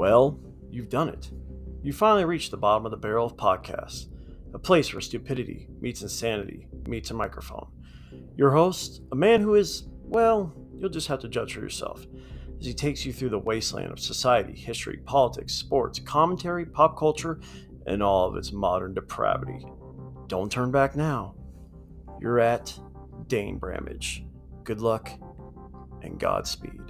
Well, you've done it. You finally reached the bottom of the barrel of podcasts, a place where stupidity meets insanity meets a microphone. Your host, a man who is, well, you'll just have to judge for yourself, as he takes you through the wasteland of society, history, politics, sports, commentary, pop culture, and all of its modern depravity. Don't turn back now. You're at Dane Bramage. Good luck and Godspeed.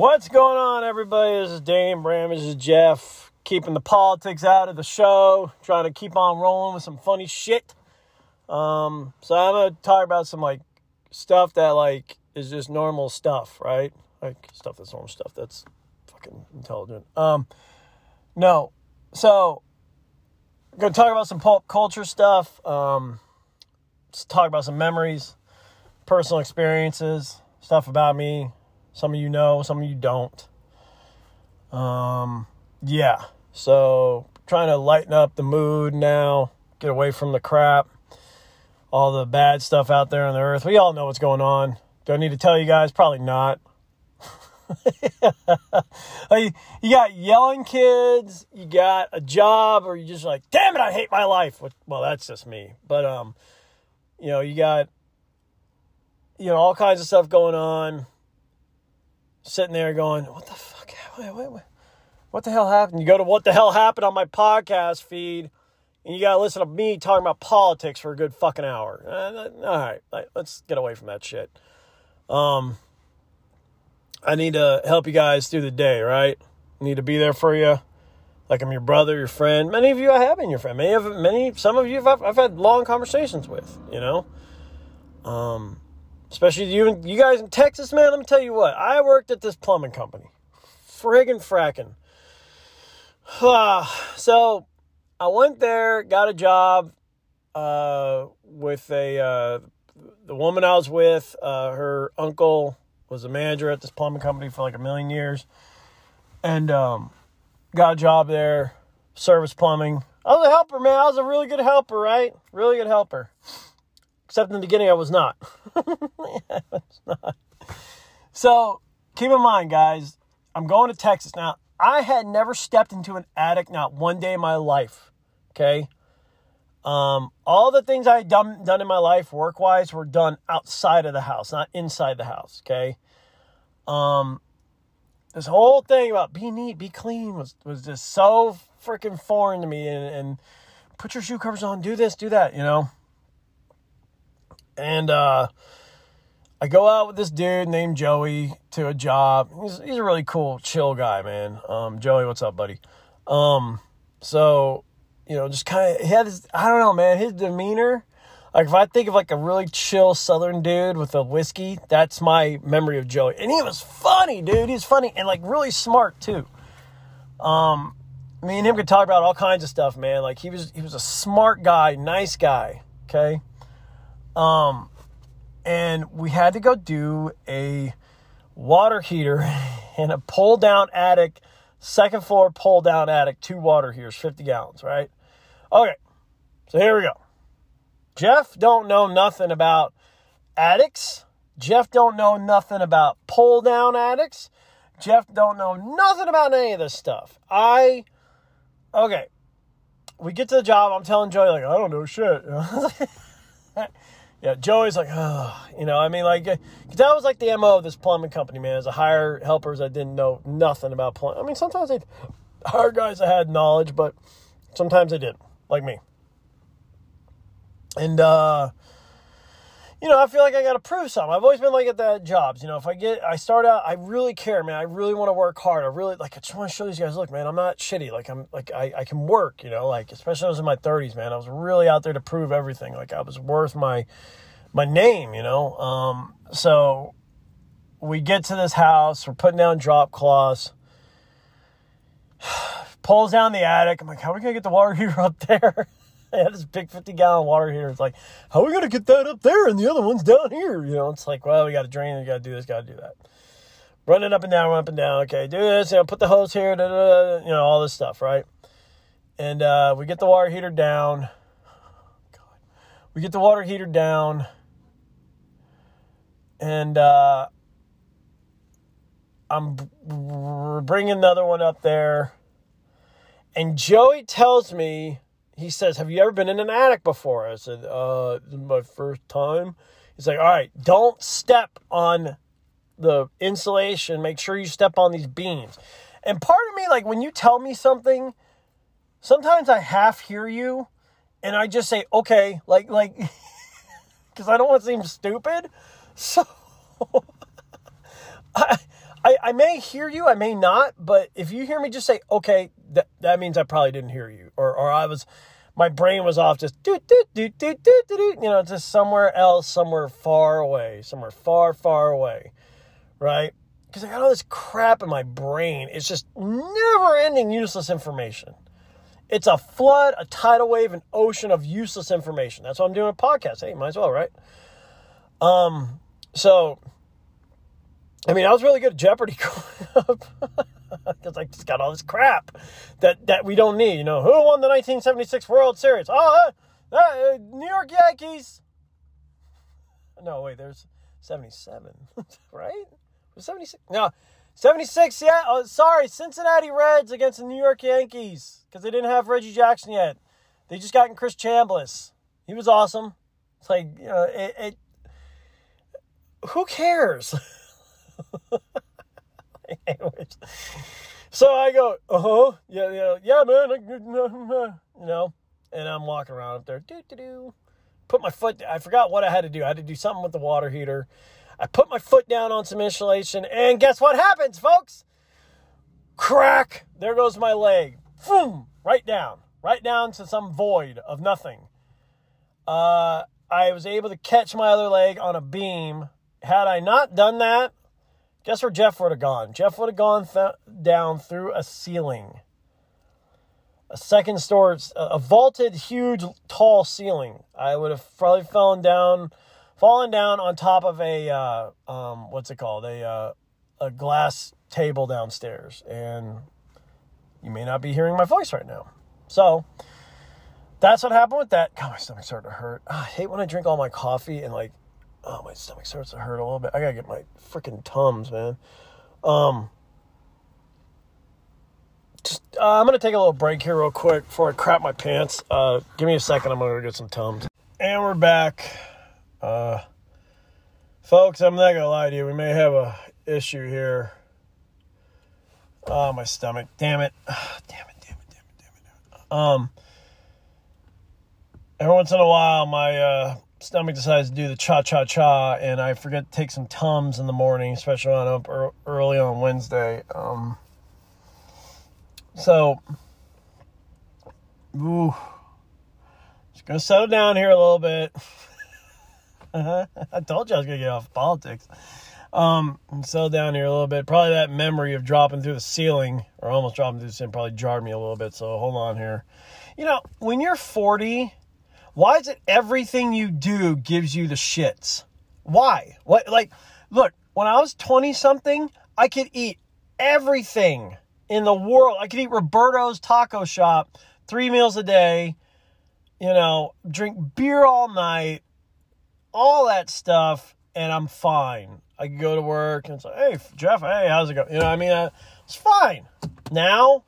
What's going on, everybody? This is Dane Bram. This is Jeff. Keeping the politics out of the show. Trying to keep on rolling with some funny shit. Um, so I'm gonna talk about some like stuff that like is just normal stuff, right? Like stuff that's normal stuff that's fucking intelligent. Um, no. So I'm gonna talk about some pop culture stuff. Um, let's talk about some memories, personal experiences, stuff about me, some of you know, some of you don't. Um, yeah. So trying to lighten up the mood now, get away from the crap, all the bad stuff out there on the earth. We all know what's going on. Do I need to tell you guys? Probably not. you got yelling kids, you got a job, or you just like, damn it, I hate my life. Well, that's just me. But um, you know, you got you know all kinds of stuff going on sitting there going, "What the fuck? Wait, wait, wait. What the hell happened?" You go to "What the hell happened" on my podcast feed, and you gotta listen to me talking about politics for a good fucking hour. Uh, all right, let's get away from that shit. Um, I need to help you guys through the day, right? Need to be there for you, like I'm your brother, your friend. Many of you I have been your friend. Many of many, some of you I've, I've had long conversations with. You know, um Especially you you guys in Texas, man. Let me tell you what. I worked at this plumbing company. Friggin' fracking. so I went there, got a job uh, with a uh, the woman I was with. Uh, her uncle was a manager at this plumbing company for like a million years, and um, got a job there, service plumbing. I was a helper, man. I was a really good helper, right? Really good helper. Except in the beginning, I was not. Not. So keep in mind, guys, I'm going to Texas. Now, I had never stepped into an attic not one day in my life. Okay. Um, all the things I had done, done in my life work wise were done outside of the house, not inside the house. Okay. Um, this whole thing about be neat, be clean was, was just so freaking foreign to me. And, and put your shoe covers on, do this, do that, you know. And uh, I go out with this dude named Joey to a job. He's, he's a really cool, chill guy, man. Um, Joey, what's up, buddy? Um, so, you know, just kind of, he had his, I don't know, man, his demeanor. Like, if I think of like a really chill southern dude with a whiskey, that's my memory of Joey. And he was funny, dude. He's funny and like really smart too. Um, me and him could talk about all kinds of stuff, man. Like he was, he was a smart guy, nice guy. Okay. Um, and we had to go do a water heater in a pull down attic, second floor pull down attic, two water heaters, 50 gallons, right? Okay, so here we go. Jeff don't know nothing about attics. Jeff don't know nothing about pull down attics. Jeff don't know nothing about any of this stuff. I okay. We get to the job. I'm telling Joey like I don't know shit. yeah, Joey's like, oh, you know, I mean, like, cause that was like the MO of this plumbing company, man, is to hire helpers that didn't know nothing about plumbing. I mean, sometimes they hire guys that had knowledge, but sometimes they didn't, like me. And, uh, you know, I feel like I got to prove something. I've always been like at that jobs. You know, if I get, I start out, I really care, man. I really want to work hard. I really, like, I just want to show these guys, look, man, I'm not shitty. Like, I'm, like, I, I can work, you know, like, especially I was in my 30s, man. I was really out there to prove everything. Like, I was worth my, my name, you know. Um, so we get to this house, we're putting down drop cloths. Pulls down the attic. I'm like, how are we to get the water heater up there? I had this big 50 gallon water heater. It's like, how are we going to get that up there and the other one's down here? You know, it's like, well, we got to drain it, we got to do this, got to do that. Running up and down, run up and down. Okay, do this, you know, put the hose here, da, da, da, you know, all this stuff, right? And uh, we get the water heater down. God. We get the water heater down. And uh, I'm bringing another one up there. And Joey tells me, he says, Have you ever been in an attic before? I said, uh, my first time. He's like, All right, don't step on the insulation. Make sure you step on these beams. And part of me, like, when you tell me something, sometimes I half hear you and I just say, Okay, like, like, because I don't want to seem stupid. So I, I, I may hear you, I may not, but if you hear me just say, okay, that, that means I probably didn't hear you. Or, or I was, my brain was off just do, do, do, do, do, do, do, you know, just somewhere else, somewhere far away, somewhere far, far away, right? Because I got all this crap in my brain. It's just never ending useless information. It's a flood, a tidal wave, an ocean of useless information. That's why I'm doing a podcast. Hey, might as well, right? Um, so I mean, I was really good at Jeopardy because I just got all this crap that, that we don't need. You know, who won the 1976 World Series? Oh, uh, uh, New York Yankees. No, wait, there's 77, right? 76? No, 76, yeah. Oh, sorry, Cincinnati Reds against the New York Yankees because they didn't have Reggie Jackson yet. They just gotten Chris Chambliss. He was awesome. It's like, you know, it, it who cares? so I go, uh huh, yeah, yeah, yeah, man, you know, and I'm walking around up there, do do do. Put my foot. I forgot what I had to do. I had to do something with the water heater. I put my foot down on some insulation, and guess what happens, folks? Crack! There goes my leg. Boom! Right down, right down to some void of nothing. Uh, I was able to catch my other leg on a beam. Had I not done that, Guess where Jeff would have gone? Jeff would have gone th- down through a ceiling. A second story, a vaulted, huge, tall ceiling. I would have probably fallen down, fallen down on top of a, uh, um, what's it called? A, uh, a glass table downstairs. And you may not be hearing my voice right now. So, that's what happened with that. God, my stomach started to hurt. Oh, I hate when I drink all my coffee and like oh, my stomach starts to hurt a little bit. I gotta get my freaking tums, man. Um, just uh, I'm gonna take a little break here real quick before I crap my pants. Uh, give me a second. I'm gonna get some tums. And we're back, uh, folks. I'm not gonna lie to you. We may have a issue here. Oh, my stomach. Damn it. damn it. Damn it. Damn it. Damn it. Damn it. Um. Every once in a while, my uh, stomach decides to do the cha cha cha, and I forget to take some Tums in the morning, especially I'm up early on Wednesday. Um, so, ooh, just gonna settle down here a little bit. I told you I was gonna get off politics. Um, settle down here a little bit. Probably that memory of dropping through the ceiling, or almost dropping through the ceiling, probably jarred me a little bit. So hold on here. You know, when you're 40 why is it everything you do gives you the shits? Why? What like look, when I was 20 something, I could eat everything in the world. I could eat Roberto's taco shop 3 meals a day, you know, drink beer all night, all that stuff and I'm fine. I could go to work and say, "Hey, Jeff, hey, how's it going?" You know, what I mean, uh, it's fine. Now,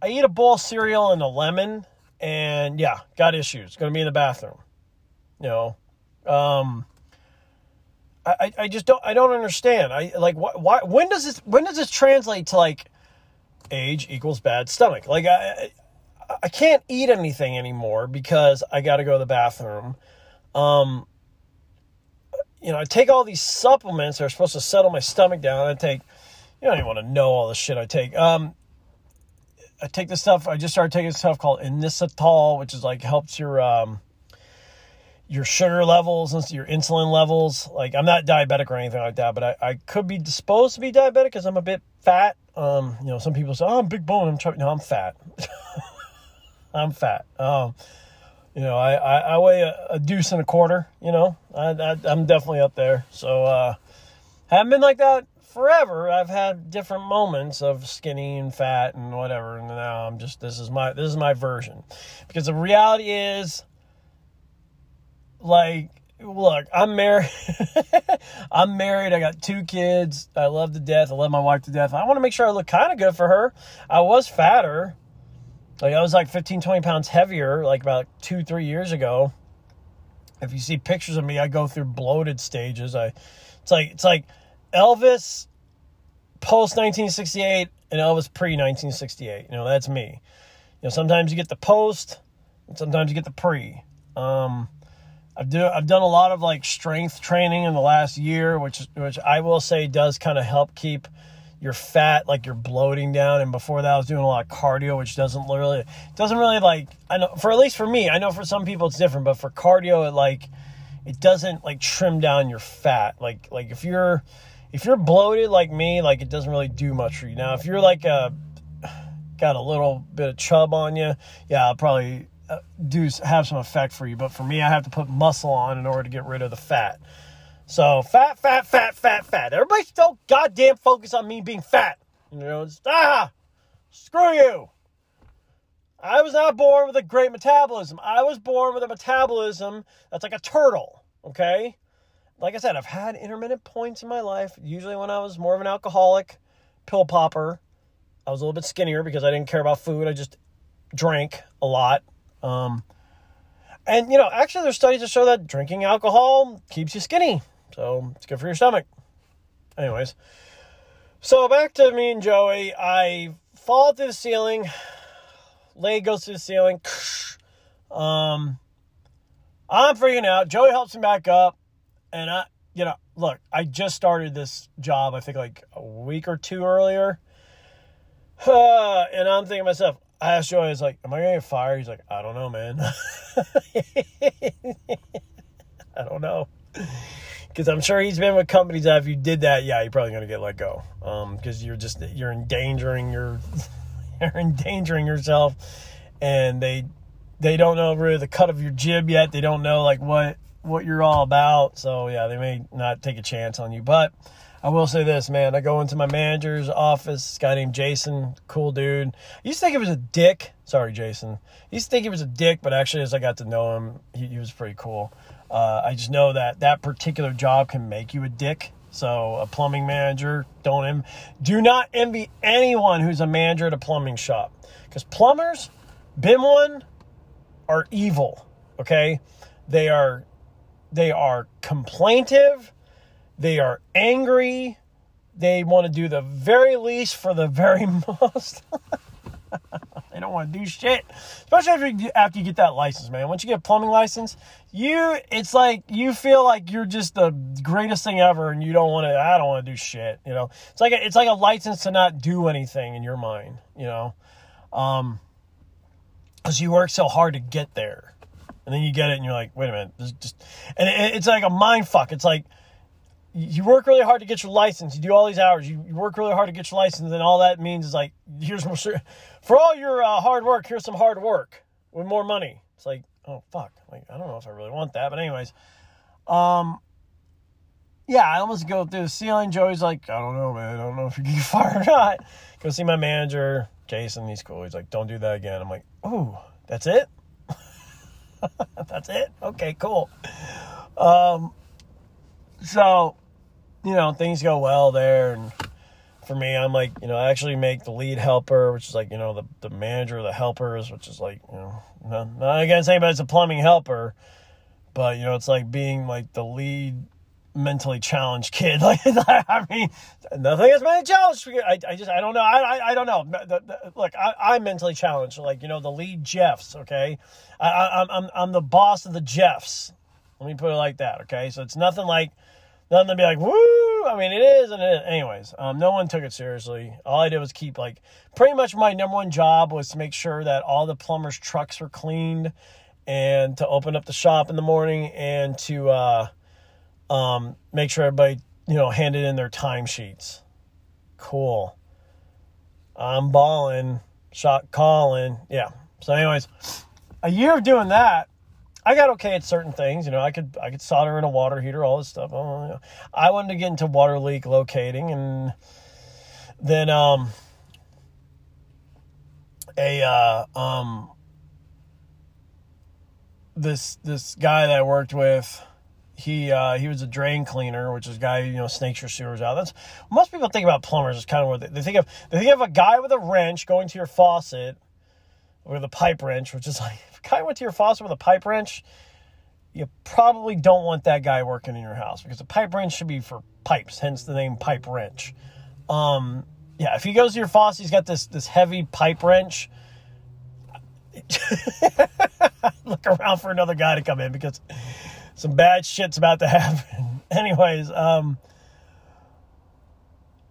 I eat a bowl of cereal and a lemon and yeah, got issues. Going to be in the bathroom. You know, um, I, I just don't I don't understand. I like why, why when does this when does this translate to like age equals bad stomach? Like I I can't eat anything anymore because I got to go to the bathroom. Um, you know, I take all these supplements that are supposed to settle my stomach down. I take, you don't even want to know all the shit I take. Um, I take this stuff. I just started taking stuff called inositol, which is like helps your um, your sugar levels and your insulin levels. Like I'm not diabetic or anything like that, but I, I could be disposed to be diabetic because I'm a bit fat. Um, you know, some people say, "Oh, I'm big bone." I'm trying. No, I'm fat. I'm fat. Um, you know, I, I, I weigh a, a, deuce and a quarter. You know, I, I am definitely up there. So uh, haven't been like that forever I've had different moments of skinny and fat and whatever, and now I'm just this is my this is my version, because the reality is, like, look, I'm married. I'm married. I got two kids. I love to death. I love my wife to death. I want to make sure I look kind of good for her. I was fatter. Like I was like 15, 20 pounds heavier, like about two, three years ago. If you see pictures of me, I go through bloated stages. I, it's like it's like Elvis post 1968 and Elvis pre 1968. You know, that's me. You know, sometimes you get the post, and sometimes you get the pre. Um, I've do I've done a lot of like strength training in the last year, which which I will say does kind of help keep your fat, like your bloating down. And before that, I was doing a lot of cardio, which doesn't really doesn't really like I know for at least for me, I know for some people it's different, but for cardio, it like it doesn't like trim down your fat. Like like if you're if you're bloated like me, like it doesn't really do much for you. Now, if you're like a got a little bit of chub on you, yeah, I'll probably uh, do have some effect for you. But for me, I have to put muscle on in order to get rid of the fat. So fat, fat, fat, fat, fat. Everybody still goddamn focus on me being fat. You know, it's, ah, screw you. I was not born with a great metabolism. I was born with a metabolism that's like a turtle, okay? Like I said, I've had intermittent points in my life. Usually when I was more of an alcoholic, pill popper, I was a little bit skinnier because I didn't care about food. I just drank a lot. Um, and, you know, actually, there's studies that show that drinking alcohol keeps you skinny. So it's good for your stomach. Anyways, so back to me and Joey. I fall through the ceiling. Leg goes through the ceiling. Um, I'm freaking out. Joey helps me back up. And I, you know, look, I just started this job, I think like a week or two earlier. And I'm thinking to myself, I asked Joey, I was like, am I going to get fired? He's like, I don't know, man. I don't know. Because I'm sure he's been with companies that if you did that, yeah, you're probably going to get let go. Um, because you're just, you're endangering your, you're endangering yourself. And they, they don't know really the cut of your jib yet. They don't know like what, what you're all about. So yeah, they may not take a chance on you, but I will say this, man. I go into my manager's office, this guy named Jason, cool dude. I used to think he was a dick. Sorry, Jason. I used to think he was a dick, but actually, as I got to know him, he, he was pretty cool. Uh, I just know that that particular job can make you a dick. So a plumbing manager, don't em- do not envy anyone who's a manager at a plumbing shop, because plumbers, been one, are evil. Okay, they are they are complaintive they are angry. They want to do the very least for the very most. they don't want to do shit, especially after you, after you get that license, man. Once you get a plumbing license, you it's like you feel like you're just the greatest thing ever, and you don't want to. I don't want to do shit. You know, it's like a, it's like a license to not do anything in your mind. You know, um, because you work so hard to get there, and then you get it, and you're like, wait a minute, this just, and it, it's like a mind fuck. It's like you work really hard to get your license. You do all these hours. You, you work really hard to get your license, and all that means is like, here's more for all your uh, hard work. Here's some hard work with more money. It's like, oh fuck, like I don't know if I really want that, but anyways, um, yeah, I almost go through the ceiling. Joey's like, I don't know, man. I don't know if you can get fired or not. Go see my manager, Jason. He's cool. He's like, don't do that again. I'm like, oh, that's it. that's it. Okay, cool. Um, so you know, things go well there. And for me, I'm like, you know, I actually make the lead helper, which is like, you know, the, the manager of the helpers, which is like, you know, not, not against anybody, it's a plumbing helper. But, you know, it's like being like the lead mentally challenged kid. Like, I mean, nothing is mentally challenged. I, I just, I don't know. I, I, I don't know. The, the, look, I, I'm mentally challenged. Like, you know, the lead Jeffs, okay? I, I, I'm, I'm the boss of the Jeffs. Let me put it like that, okay? So it's nothing like, nothing to be like, woo. I mean, it is, and it is. anyways, um, no one took it seriously. All I did was keep like pretty much my number one job was to make sure that all the plumbers' trucks were cleaned, and to open up the shop in the morning and to uh, um, make sure everybody you know handed in their timesheets. Cool. I'm balling, shot calling, yeah. So, anyways, a year of doing that, I got okay at certain things. You know, I could I could solder in a water heater, all this stuff. Oh. I wanted to get into water leak locating, and then um, a uh, um, this this guy that I worked with he uh, he was a drain cleaner, which is a guy you know snakes your sewers out. That's most people think about plumbers is kind of what they, they, think of. They think of a guy with a wrench going to your faucet with a pipe wrench, which is like if a guy went to your faucet with a pipe wrench, you probably don't want that guy working in your house because a pipe wrench should be for pipes, hence the name pipe wrench. Um, yeah, if he goes to your faucet, he's got this this heavy pipe wrench. Look around for another guy to come in because some bad shit's about to happen. Anyways, um,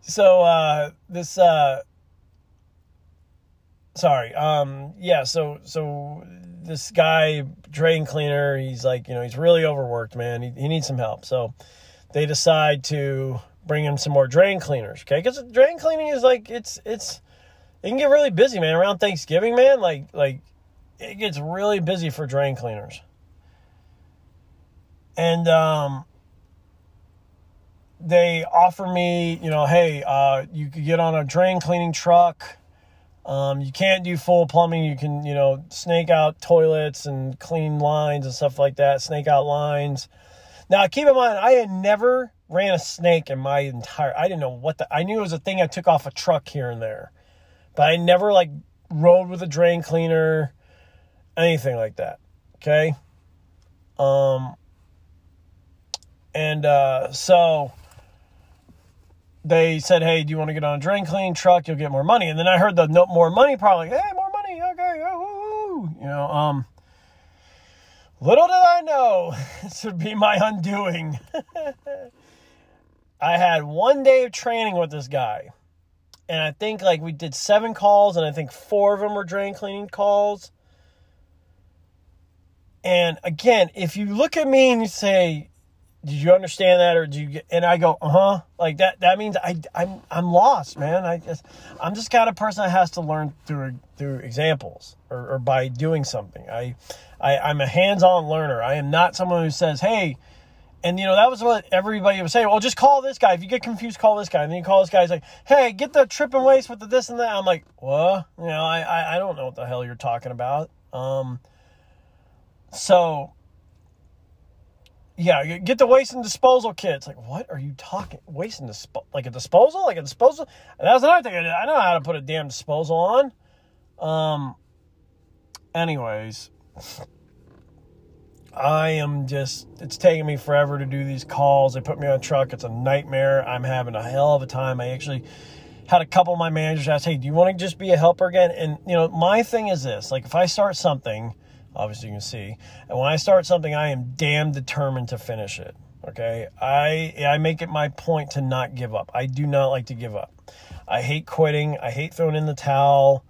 so uh, this, uh, sorry, um, yeah, so so this guy drain cleaner, he's like, you know, he's really overworked, man. He, he needs some help. So they decide to bring him some more drain cleaners, okay? Because drain cleaning is like it's it's it can get really busy, man. Around Thanksgiving, man, like like it gets really busy for drain cleaners. And um, they offer me, you know, hey, uh, you could get on a drain cleaning truck. Um, you can't do full plumbing. You can, you know, snake out toilets and clean lines and stuff like that, snake out lines. Now, keep in mind, I had never ran a snake in my entire, I didn't know what the, I knew it was a thing I took off a truck here and there, but I never like rode with a drain cleaner, anything like that. Okay. Um, and uh, so they said, "Hey, do you want to get on a drain cleaning truck? You'll get more money." And then I heard the no more money part, like, "Hey, more money, okay, oh, you know." Um, little did I know this would be my undoing. I had one day of training with this guy, and I think like we did seven calls, and I think four of them were drain cleaning calls. And again, if you look at me and you say, did you understand that or do you get and i go uh-huh. Like that that means i i'm i'm lost man. I just i'm just kind of person that has to learn through through examples or, or by doing something. I, I i'm a hands-on learner. I am not someone who says hey and you know that was what everybody was saying. Well just call this guy. If you get confused call this guy. And then you call this guy. He's like hey get the trip and waste with the this and that. I'm like what? You know i i, I don't know what the hell you're talking about. Um so yeah, get the waste and disposal kits. Like, what are you talking? Waste and disposal? Like a disposal? Like a disposal? And that's another thing. I know how to put a damn disposal on. Um. Anyways, I am just. It's taking me forever to do these calls. They put me on truck. It's a nightmare. I'm having a hell of a time. I actually had a couple of my managers ask, "Hey, do you want to just be a helper again?" And you know, my thing is this: like, if I start something obviously you can see. And when I start something, I am damn determined to finish it. Okay, I I make it my point to not give up. I do not like to give up. I hate quitting. I hate throwing in the towel.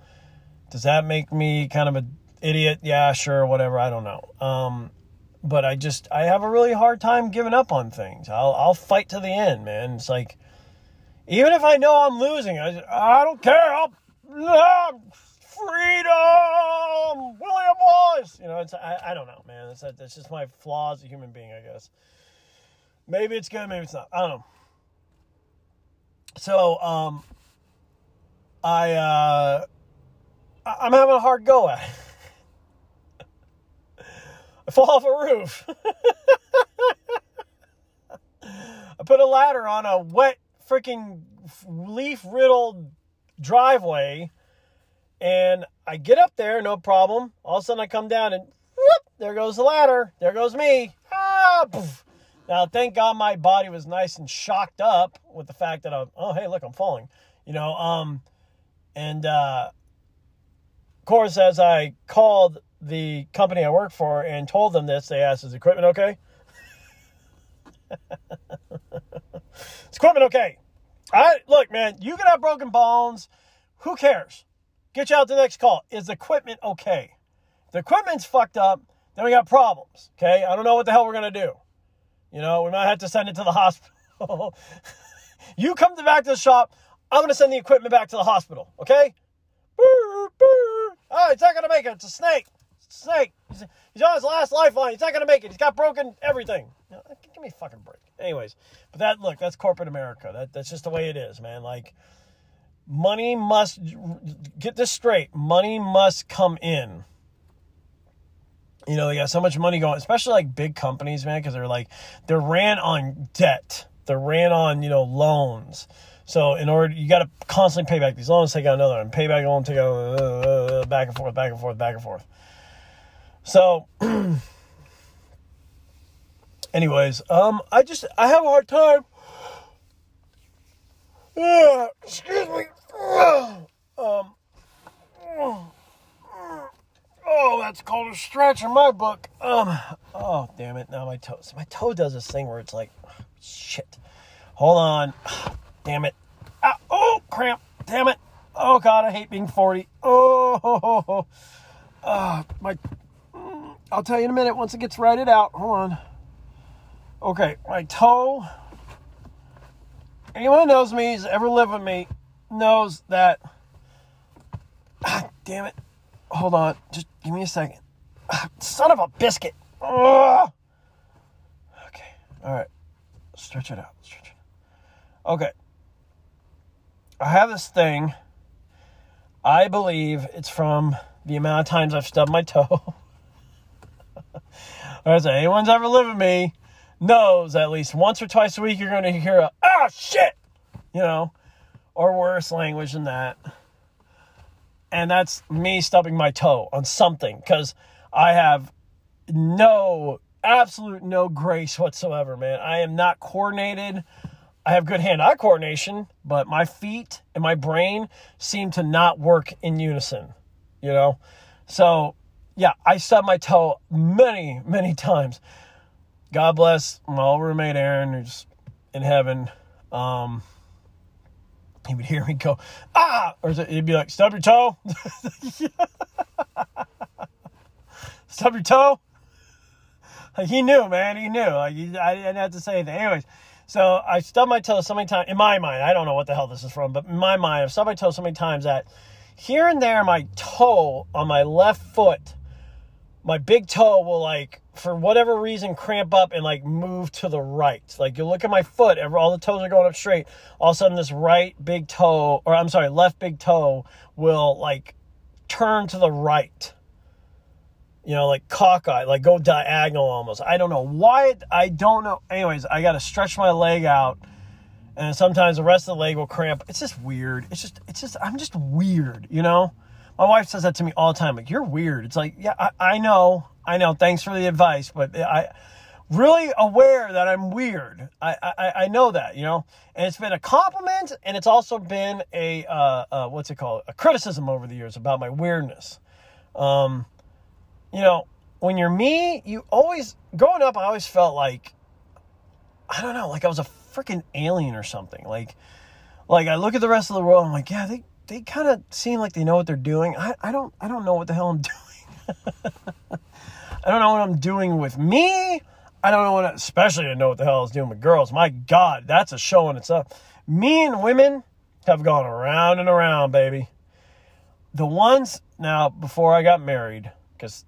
Does that make me kind of an idiot? Yeah, sure, whatever. I don't know. Um, but I just I have a really hard time giving up on things. I'll I'll fight to the end, man. It's like even if I know I'm losing, I I don't care. I'll, I'll freedom, William Wallace. You know, it's I, I don't know, man. It's that's just my flaw as a human being, I guess. Maybe it's good, maybe it's not. I don't know. So, um, I uh, I'm having a hard go at it. I fall off a roof. I put a ladder on a wet, freaking leaf riddled driveway and I get up there, no problem. All of a sudden, I come down and whoop, there goes the ladder. There goes me. Ah. Now, thank God my body was nice and shocked up with the fact that I'm, oh, hey, look, I'm falling. You know, um, and uh, of course, as I called the company I work for and told them this, they asked, is equipment okay? is equipment okay? I look, man, you can have broken bones. Who cares? Get you out to the next call. Is the equipment okay? If the equipment's fucked up, then we got problems. Okay. I don't know what the hell we're to do. You know, we might have to send it to the hospital. you come to back to the shop. I'm to send the equipment back to the hospital. Okay. Oh, it's not to make it. It's a snake. Snake. He's, on his last lifeline. He's not to make it. He's got broken everything. Give me a fucking break. Anyways, but that, look, that's corporate America. That, that's just the way it is, man. Like, money must, get this straight, money must come in. You know, they got so much money going, especially like big companies, man, because they're like, they're ran on debt. They're ran on, you know, loans. So in order, you got to constantly pay back these loans, take out another one, pay back loan, take out uh, back and forth, back and forth, back and forth. So, anyways, um, I just I have a hard time. Excuse me. Um. Oh, that's called a stretch in my book. Um. Oh, damn it! Now my toe. My toe does this thing where it's like, shit. Hold on. Damn it. Ah, oh, cramp. Damn it. Oh, God, I hate being 40. Oh, uh, my. I'll tell you in a minute once it gets righted out. Hold on. Okay, my toe. Anyone who knows me, has ever lived with me, knows that. Ah, damn it. Hold on. Just give me a second. Ah, son of a biscuit. Oh. Okay. All right. Stretch it out. Stretch it. Okay. I have this thing. I believe it's from the amount of times I've stubbed my toe. As anyone's ever lived with me knows at least once or twice a week you're going to hear a, ah, shit, you know, or worse language than that. And that's me stubbing my toe on something because I have no, absolute no grace whatsoever, man. I am not coordinated. I have good hand eye coordination, but my feet and my brain seem to not work in unison, you know? So, yeah, I stubbed my toe many, many times. God bless my old roommate Aaron, who's in heaven. Um, he would hear me go, ah, or he'd be like, stub your toe. stub your toe. Like, he knew, man. He knew. Like, I didn't have to say anything. Anyways, so I stubbed my toe so many times, in my mind, I don't know what the hell this is from, but in my mind, I've stubbed my toe so many times that here and there, my toe on my left foot, my big toe will like, for whatever reason, cramp up and like move to the right. Like you look at my foot, all the toes are going up straight. All of a sudden, this right big toe, or I'm sorry, left big toe will like turn to the right you know, like cockeye, like go diagonal almost. I don't know why. I don't know. Anyways, I got to stretch my leg out, and sometimes the rest of the leg will cramp. It's just weird. It's just, it's just, I'm just weird, you know. My wife says that to me all the time. Like you're weird. It's like, yeah, I, I know, I know. Thanks for the advice, but I really aware that I'm weird. I, I, I know that, you know, and it's been a compliment, and it's also been a uh, uh, what's it called? A criticism over the years about my weirdness. Um, you know, when you're me, you always, growing up, I always felt like, I don't know, like I was a freaking alien or something. Like, like I look at the rest of the world, I'm like, yeah, they, they kind of seem like they know what they're doing. I, I don't, I don't know what the hell I'm doing. I don't know what I'm doing with me. I don't know what, especially I know what the hell I was doing with girls. My God, that's a show in itself. Me and women have gone around and around, baby. The ones now before I got married, because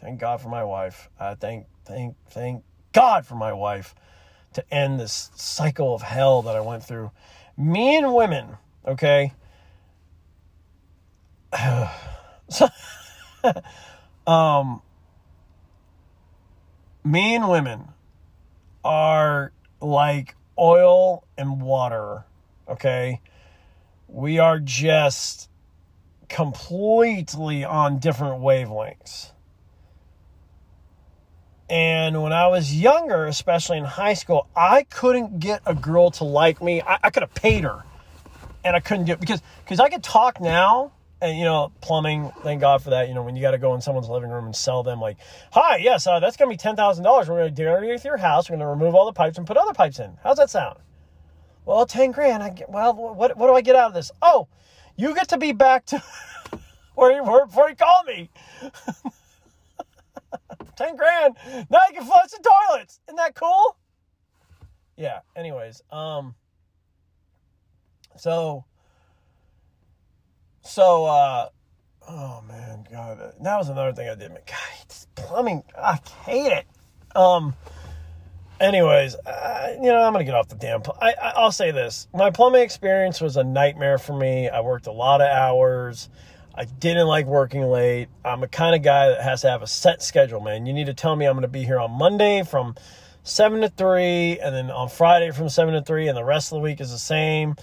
thank God for my wife. I thank, thank, thank God for my wife to end this cycle of hell that I went through. Me and women, okay. So, um, me and women are like oil and water, okay? We are just completely on different wavelengths. And when I was younger, especially in high school, I couldn't get a girl to like me. I, I could have paid her, and I couldn't do it because because I could talk now, and you know, plumbing. Thank God for that. You know, when you got to go in someone's living room and sell them, like, "Hi, yes, uh, that's gonna be ten thousand dollars. We're gonna do underneath your house. We're gonna remove all the pipes and put other pipes in. How's that sound?" Well, ten grand. I get. Well, what what do I get out of this? Oh, you get to be back to where you were before you called me. 10 grand. Now you can flush the toilets. Isn't that cool? Yeah, anyways, um so so uh oh man, God, that was another thing I did. God, plumbing, I hate it. Um. Anyways, uh, you know, I'm gonna get off the damn. Pl- I, I I'll say this: my plumbing experience was a nightmare for me. I worked a lot of hours. I didn't like working late. I'm a kind of guy that has to have a set schedule, man. You need to tell me I'm to be here on Monday from 7 to 3, and then on Friday from 7 to 3, and the rest of the week is the same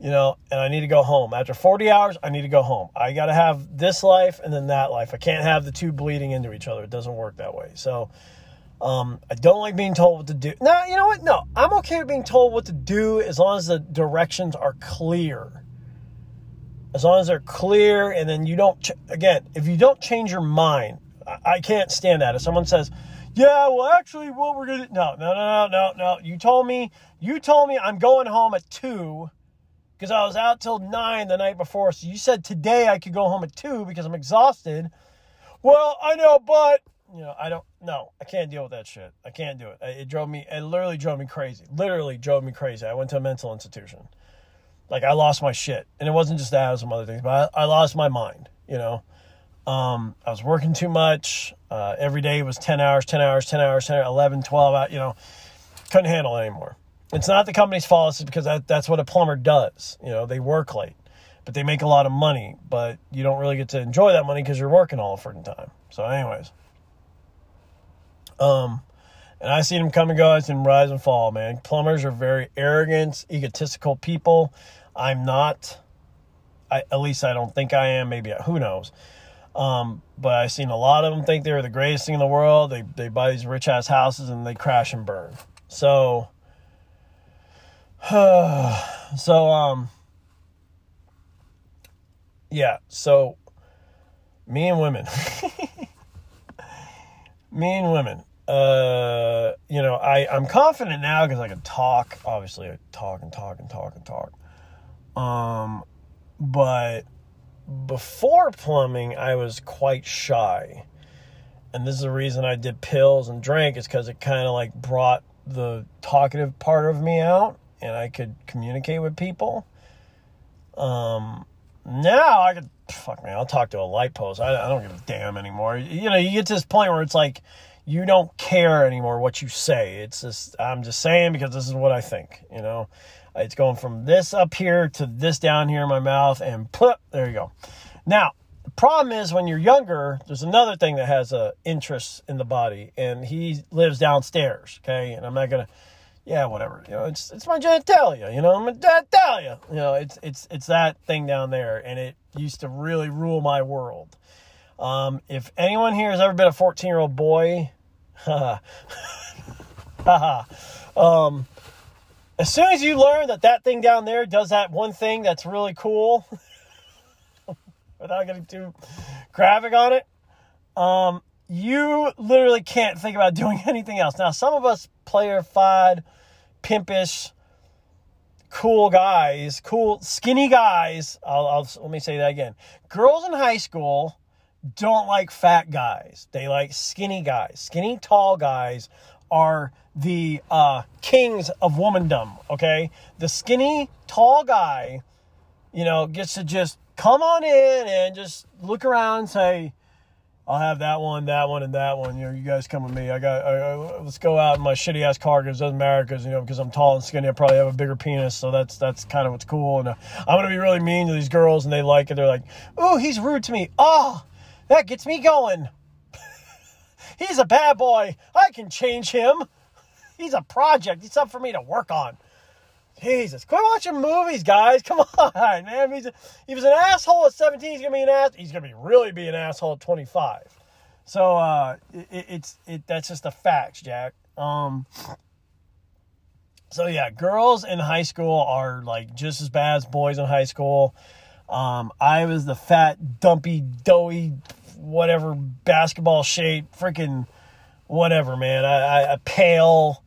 you know, and I need to go home. After 40 hours, I need to go home. I got to have this life and then that life. I can't have the two bleeding into each other. It doesn't work that way. So, um, I don't like being told what to do. No, you know what? No, I'm okay with being told what to do as long as the directions are clear. As long as they're clear, and then you don't, ch- again, if you don't change your mind, I, I can't stand that. If someone says, yeah, well, actually, what we're going to, no, no, no, no, no, no. You told me, you told me I'm going home at two because I was out till nine the night before. So you said today I could go home at two because I'm exhausted. Well, I know, but you know, I don't. No, I can't deal with that shit. I can't do it. It drove me. It literally drove me crazy. Literally drove me crazy. I went to a mental institution. Like I lost my shit, and it wasn't just that. It was some other things, but I, I lost my mind. You know, um, I was working too much. Uh, every day was 10 hours, 10 hours, 10 hours, 10, 11, 12 out, you know, couldn't handle it anymore. It's not the company's fault. It's because that, that's what a plumber does. You know, they work late, but they make a lot of money, but you don't really get to enjoy that money because you're working all the freaking time. So, anyways, um, and I see them come and go. I see them rise and fall, man. Plumbers are very arrogant, egotistical people. I'm not. I, at least I don't think I am. Maybe who knows. Um, but I've seen a lot of them think they're the greatest thing in the world. They they buy these rich ass houses and they crash and burn. So so um yeah, so me and women. me and women. Uh, you know, I, I'm confident now because I can talk. Obviously, I talk and talk and talk and talk. Um, but before plumbing, I was quite shy. And this is the reason I did pills and drank, is because it kind of like brought the talkative part of me out and I could communicate with people. Um, now I could, fuck man, I'll talk to a light post. I, I don't give a damn anymore. You know, you get to this point where it's like, you don't care anymore what you say. It's just, I'm just saying because this is what I think, you know. It's going from this up here to this down here in my mouth and put, there you go. Now, the problem is when you're younger, there's another thing that has a interest in the body and he lives downstairs, okay? And I'm not to, yeah, whatever. You know, it's it's my genitalia. You know, my genitalia. You know, it's it's it's that thing down there, and it used to really rule my world. Um, if anyone here has ever been a 14 year old boy, um, as soon as you learn that that thing down there does that one thing that's really cool, without getting too graphic on it, um, you literally can't think about doing anything else. Now, some of us player fod pimpish, cool guys, cool, skinny guys. I'll, I'll let me say that again. Girls in high school don't like fat guys. They like skinny guys. Skinny, tall guys are the uh, kings of womandom. Okay, the skinny, tall guy, you know, gets to just come on in and just look around and say, I'll have that one, that one, and that one. You know, you guys come with me. I got. I, I, let's go out in my shitty ass car because doesn't matter because you know because I'm tall and skinny. I probably have a bigger penis, so that's that's kind of what's cool. And uh, I'm gonna be really mean to these girls, and they like it. They're like, "Oh, he's rude to me. Oh, that gets me going. he's a bad boy. I can change him. He's a project. He's something for me to work on." Jesus, quit watching movies, guys. Come on, man. He's a, he was an asshole at 17. He's gonna be an ass. He's gonna be really be an asshole at 25. So uh, it, it's it that's just the facts, Jack. Um. So yeah, girls in high school are like just as bad as boys in high school. Um, I was the fat, dumpy, doughy, whatever basketball shape, freaking whatever, man. I, I, I pale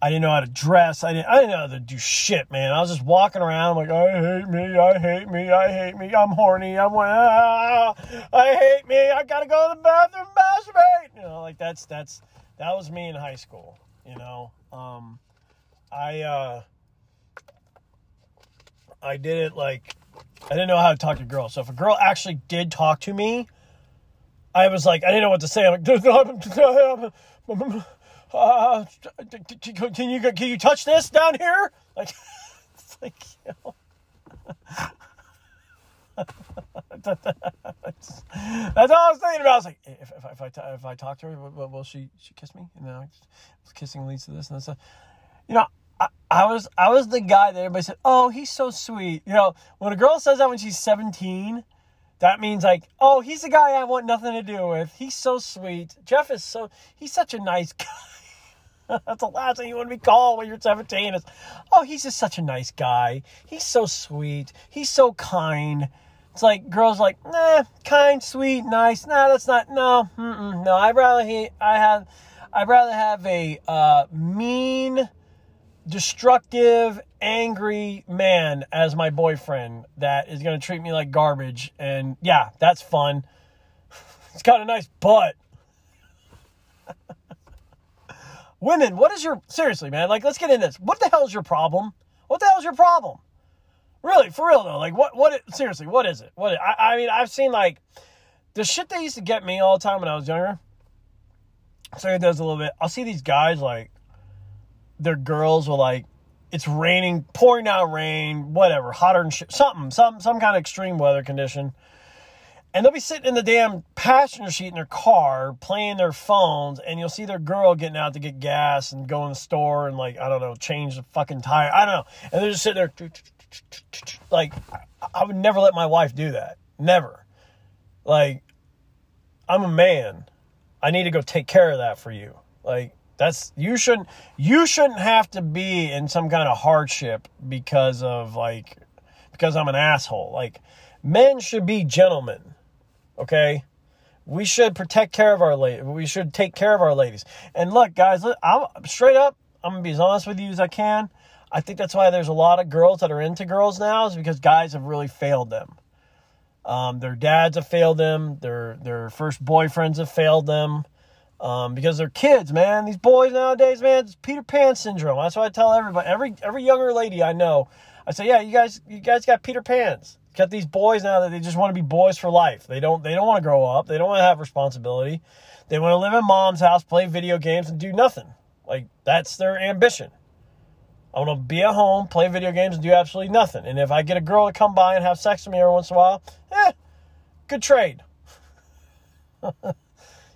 I didn't know how to dress. I didn't, I didn't know how to do shit, man. I was just walking around like, I hate me, I hate me, I hate me, I'm horny, I'm, ah, I hate me, I gotta go to the bathroom, masturbate. You know, like that's, that's, that was me in high school, you know. Um, I, uh, I did it like, I didn't know how to talk to girls. So if a girl actually did talk to me, I was like, I didn't know what to say. I'm like, uh, can you can you touch this down here? Like, it's like, you know. That's all I was thinking about. I was like, if, if, if I if I talk to her, will, will she she kiss me? You know, kissing leads to this and stuff. You know, I, I was I was the guy that everybody said, "Oh, he's so sweet." You know, when a girl says that when she's seventeen, that means like, "Oh, he's the guy I want nothing to do with. He's so sweet." Jeff is so he's such a nice guy. That's the last thing you want to be called when you're 17 is, "Oh, he's just such a nice guy. He's so sweet. He's so kind." It's like girls like, nah, kind, sweet, nice. Nah, that's not. No, no. I'd rather he. I have. I'd rather have a uh, mean, destructive, angry man as my boyfriend that is going to treat me like garbage. And yeah, that's fun. It's got a nice butt. Women, what is your seriously, man? Like, let's get in this. What the hell is your problem? What the hell is your problem? Really, for real though. Like, what? What? seriously, what is it? What? I, I mean, I've seen like the shit they used to get me all the time when I was younger. So it does a little bit. I'll see these guys like their girls will like it's raining, pouring down rain, whatever, hotter than shit, something, some some kind of extreme weather condition. And they'll be sitting in the damn passenger seat in their car playing their phones, and you'll see their girl getting out to get gas and go in the store and like I don't know, change the fucking tire. I don't know, and they're just sitting there like I would never let my wife do that. Never. Like I'm a man. I need to go take care of that for you. Like that's you shouldn't you shouldn't have to be in some kind of hardship because of like because I'm an asshole. Like men should be gentlemen. Okay? We should protect care of our ladies. We should take care of our ladies. And look, guys, I'm straight up. I'm gonna be as honest with you as I can. I think that's why there's a lot of girls that are into girls now is because guys have really failed them. Um, their dads have failed them. Their their first boyfriends have failed them. Um, because they're kids, man. These boys nowadays, man, it's Peter Pan syndrome. That's what I tell everybody. Every every younger lady I know, I say, yeah, you guys, you guys got Peter Pans. Got these boys now that they just want to be boys for life. They don't they don't want to grow up. They don't want to have responsibility. They want to live in mom's house, play video games, and do nothing. Like that's their ambition. I want to be at home, play video games, and do absolutely nothing. And if I get a girl to come by and have sex with me every once in a while, eh, good trade.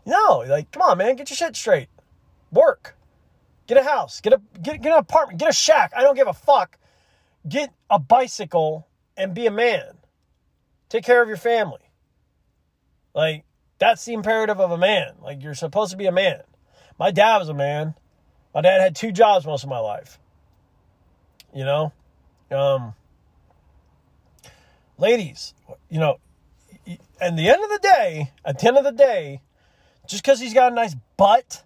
no, like, come on, man, get your shit straight. Work. Get a house. Get a get, get an apartment. Get a shack. I don't give a fuck. Get a bicycle and be a man. Take care of your family. Like, that's the imperative of a man. Like, you're supposed to be a man. My dad was a man. My dad had two jobs most of my life. You know, um, ladies, you know, at the end of the day, at the end of the day, just because he's got a nice butt,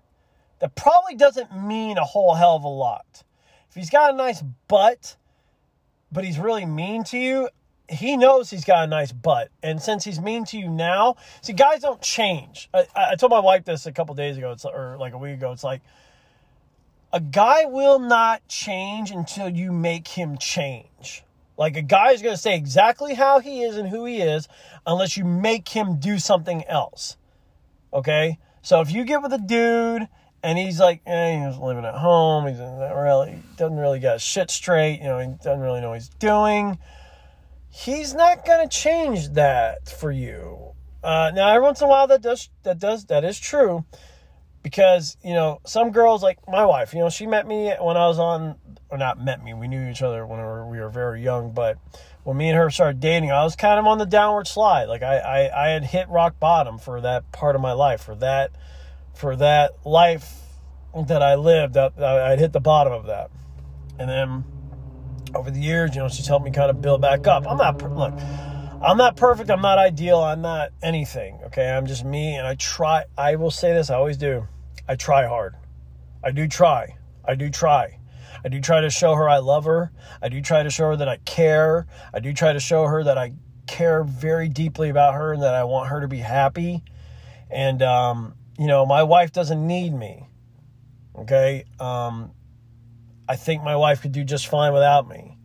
that probably doesn't mean a whole hell of a lot. If he's got a nice butt, but he's really mean to you, he knows he's got a nice butt. And since he's mean to you now, see, guys don't change. I, I told my wife this a couple days ago, it's, or like a week ago. It's like, a guy will not change until you make him change. Like a guy is going to stay exactly how he is and who he is unless you make him do something else. Okay? So if you get with a dude and he's like, eh, he's living at home, he's not really doesn't really got shit straight, you know, he doesn't really know what he's doing. He's not to change that for you. Uh, now, every once in a while, that does that does that is true because you know some girls like my wife you know she met me when i was on or not met me we knew each other when we were, we were very young but when me and her started dating i was kind of on the downward slide like I, I i had hit rock bottom for that part of my life for that for that life that i lived that i'd hit the bottom of that and then over the years you know she's helped me kind of build back up i'm not look I'm not perfect. I'm not ideal. I'm not anything. Okay. I'm just me. And I try. I will say this. I always do. I try hard. I do try. I do try. I do try to show her I love her. I do try to show her that I care. I do try to show her that I care very deeply about her and that I want her to be happy. And, um, you know, my wife doesn't need me. Okay. Um, I think my wife could do just fine without me.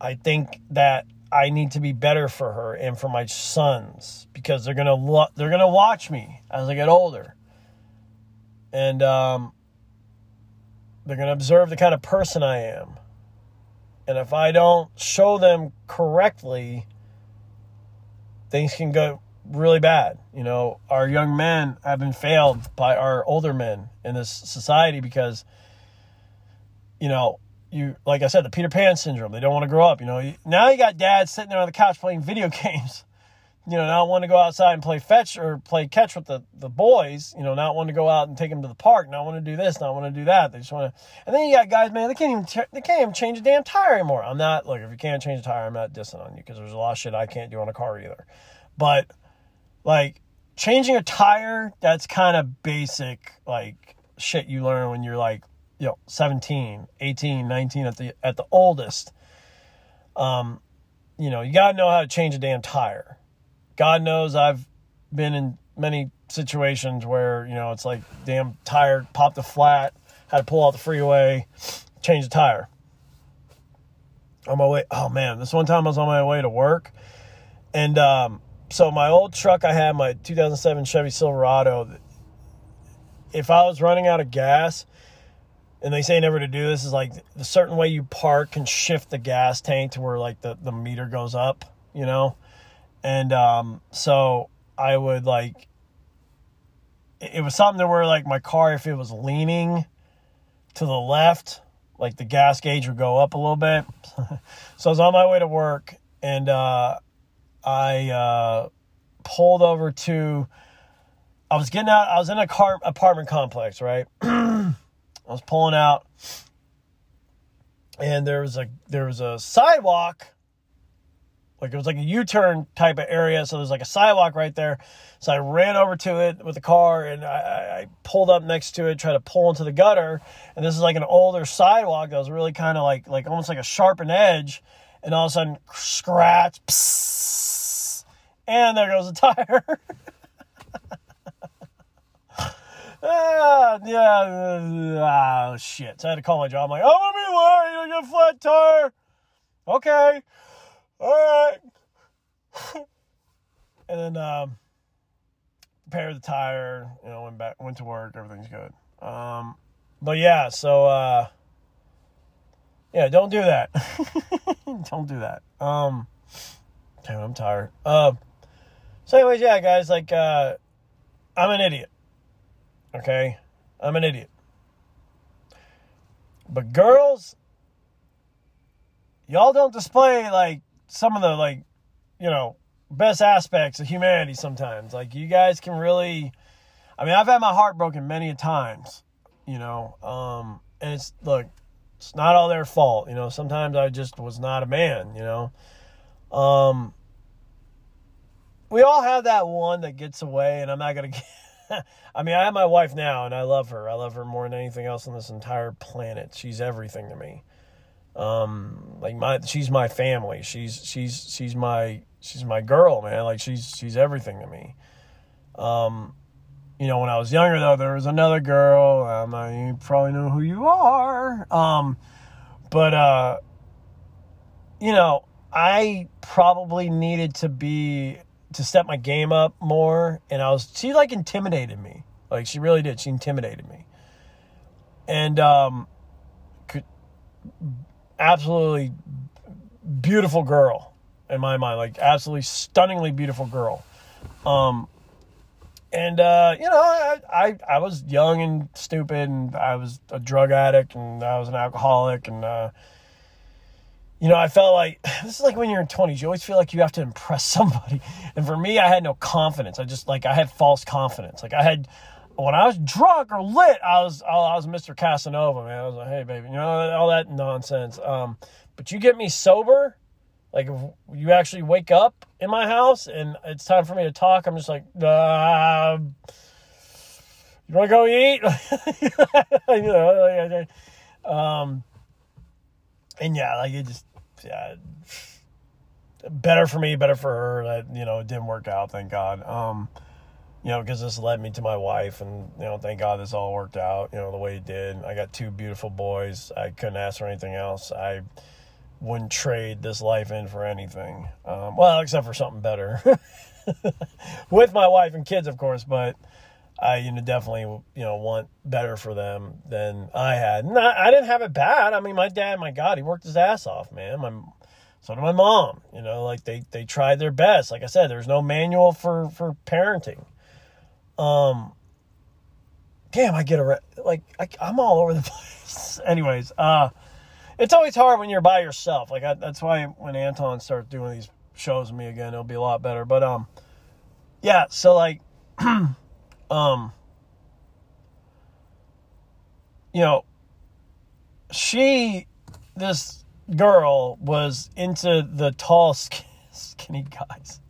I think that I need to be better for her and for my sons because they're gonna lo- they're gonna watch me as I get older, and um, they're gonna observe the kind of person I am. And if I don't show them correctly, things can go really bad. You know, our young men have been failed by our older men in this society because, you know, you like I said, the Peter Pan syndrome. They don't want to grow up. You know, now you got dads sitting there on the couch playing video games. You know, not want to go outside and play fetch or play catch with the, the boys. You know, not want to go out and take them to the park. Not want to do this. Not want to do that. They just want to. And then you got guys, man. They can't even they can't even change a damn tire anymore. I'm not look if you can't change a tire, I'm not dissing on you because there's a lot of shit I can't do on a car either. But like changing a tire, that's kind of basic like shit you learn when you're like you know 17 18 19 at the at the oldest. Um you know you got to know how to change a damn tire. God knows i've been in many situations where you know it's like damn tire popped a flat had to pull out the freeway change the tire. On my way oh man this one time i was on my way to work and um so my old truck i had my 2007 chevy silverado. If i was running out of gas and they say never to do this is like the certain way you park can shift the gas tank to where like the, the meter goes up you know? And um, so i would like it was something to where like my car if it was leaning to the left like the gas gauge would go up a little bit. So i was on my way to work and uh, i uh, pulled over to i was getting out i was in a car apartment complex right I was pulling out, and there was a there was a sidewalk, like it was like a U turn type of area. So there's like a sidewalk right there. So I ran over to it with the car, and I, I pulled up next to it, tried to pull into the gutter. And this is like an older sidewalk that was really kind of like like almost like a sharpened edge. And all of a sudden, scratch, and there goes the tire. ah, yeah, oh, shit. So I had to call my job. I'm like, oh, I'm gonna be worried. I got a flat tire. Okay. All right. and then, um, repaired the tire, you know, went back, went to work. Everything's good. Um, but yeah, so, uh, yeah, don't do that. don't do that. Um, damn, I'm tired. Um, so anyways, yeah, guys, like, uh, I'm an idiot. Okay? I'm an idiot. But girls, y'all don't display like some of the like, you know, best aspects of humanity sometimes. Like you guys can really I mean, I've had my heart broken many a times, you know. Um and it's look, it's not all their fault, you know. Sometimes I just was not a man, you know. Um we all have that one that gets away and I'm not going to I mean, I have my wife now, and I love her. I love her more than anything else on this entire planet. She's everything to me. Um, like my, she's my family. She's she's she's my she's my girl, man. Like she's she's everything to me. Um, you know, when I was younger though, there was another girl. Um, you probably know who you are. Um, but uh, you know, I probably needed to be to step my game up more and I was she like intimidated me. Like she really did. She intimidated me. And um could, absolutely beautiful girl in my mind, like absolutely stunningly beautiful girl. Um and uh, you know, I, I, I was young and stupid, and I was a drug addict, and I was an alcoholic, and uh, you know, I felt like this is like when you're in 20s, you always feel like you have to impress somebody. And for me, I had no confidence. I just like I had false confidence. Like I had when I was drunk or lit, I was I was Mr. Casanova, man. I was like, hey, baby, you know, all that nonsense. Um, but you get me sober, like you actually wake up in my house and it's time for me to talk. I'm just like, uh, you want to go eat? you know, like, um, and yeah, like it just yeah, better for me, better for her. That you know it didn't work out, thank God. Um, you know, because this led me to my wife, and you know, thank God this all worked out. You know, the way it did. I got two beautiful boys. I couldn't ask for anything else. I wouldn't trade this life in for anything. Um, well, except for something better. With my wife and kids, of course, but I you know definitely you know want better for them than I had. And I, I didn't have it bad. I mean, my dad, my God, he worked his ass off, man. My so did my mom. You know, like they they tried their best. Like I said, there's no manual for for parenting. Um, damn, I get a like I, I'm all over the place. Anyways, uh, it's always hard when you're by yourself. Like I, that's why when Anton starts doing these shows with me again, it'll be a lot better. But um, yeah. So like. um you know she this girl was into the tall skinny guys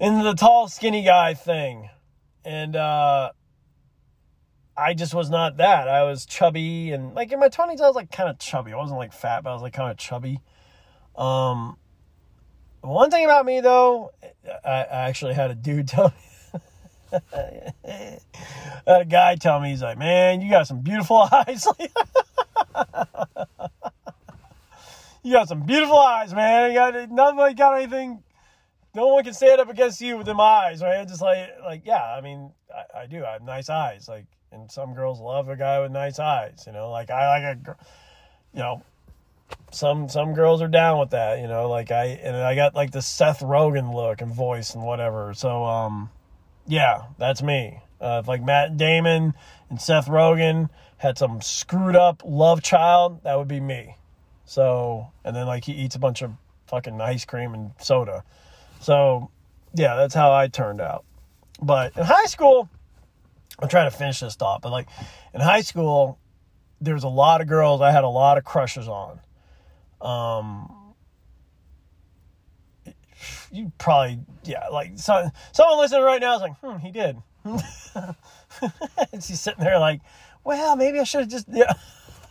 into the tall skinny guy thing and uh I just was not that. I was chubby and like in my 20s I was like kind of chubby. I wasn't like fat, but I was like kind of chubby. Um one thing about me though, I, I actually had a dude tell me a guy tell me he's like, man, you got some beautiful eyes. you got some beautiful eyes, man. You got nobody got anything. No one can stand up against you with them eyes, right? Just like, like, yeah. I mean, I, I do. I have nice eyes. Like, and some girls love a guy with nice eyes. You know, like I like a, you know, some some girls are down with that. You know, like I and I got like the Seth Rogen look and voice and whatever. So, um, yeah, that's me. Uh, if like Matt Damon and Seth Rogen had some screwed up love child, that would be me. So, and then like he eats a bunch of fucking ice cream and soda. So, yeah, that's how I turned out. But in high school, I'm trying to finish this thought, but like in high school, there was a lot of girls I had a lot of crushes on. Um, you probably yeah like so, someone listening right now is like hmm he did. She's sitting there like well maybe i should have just yeah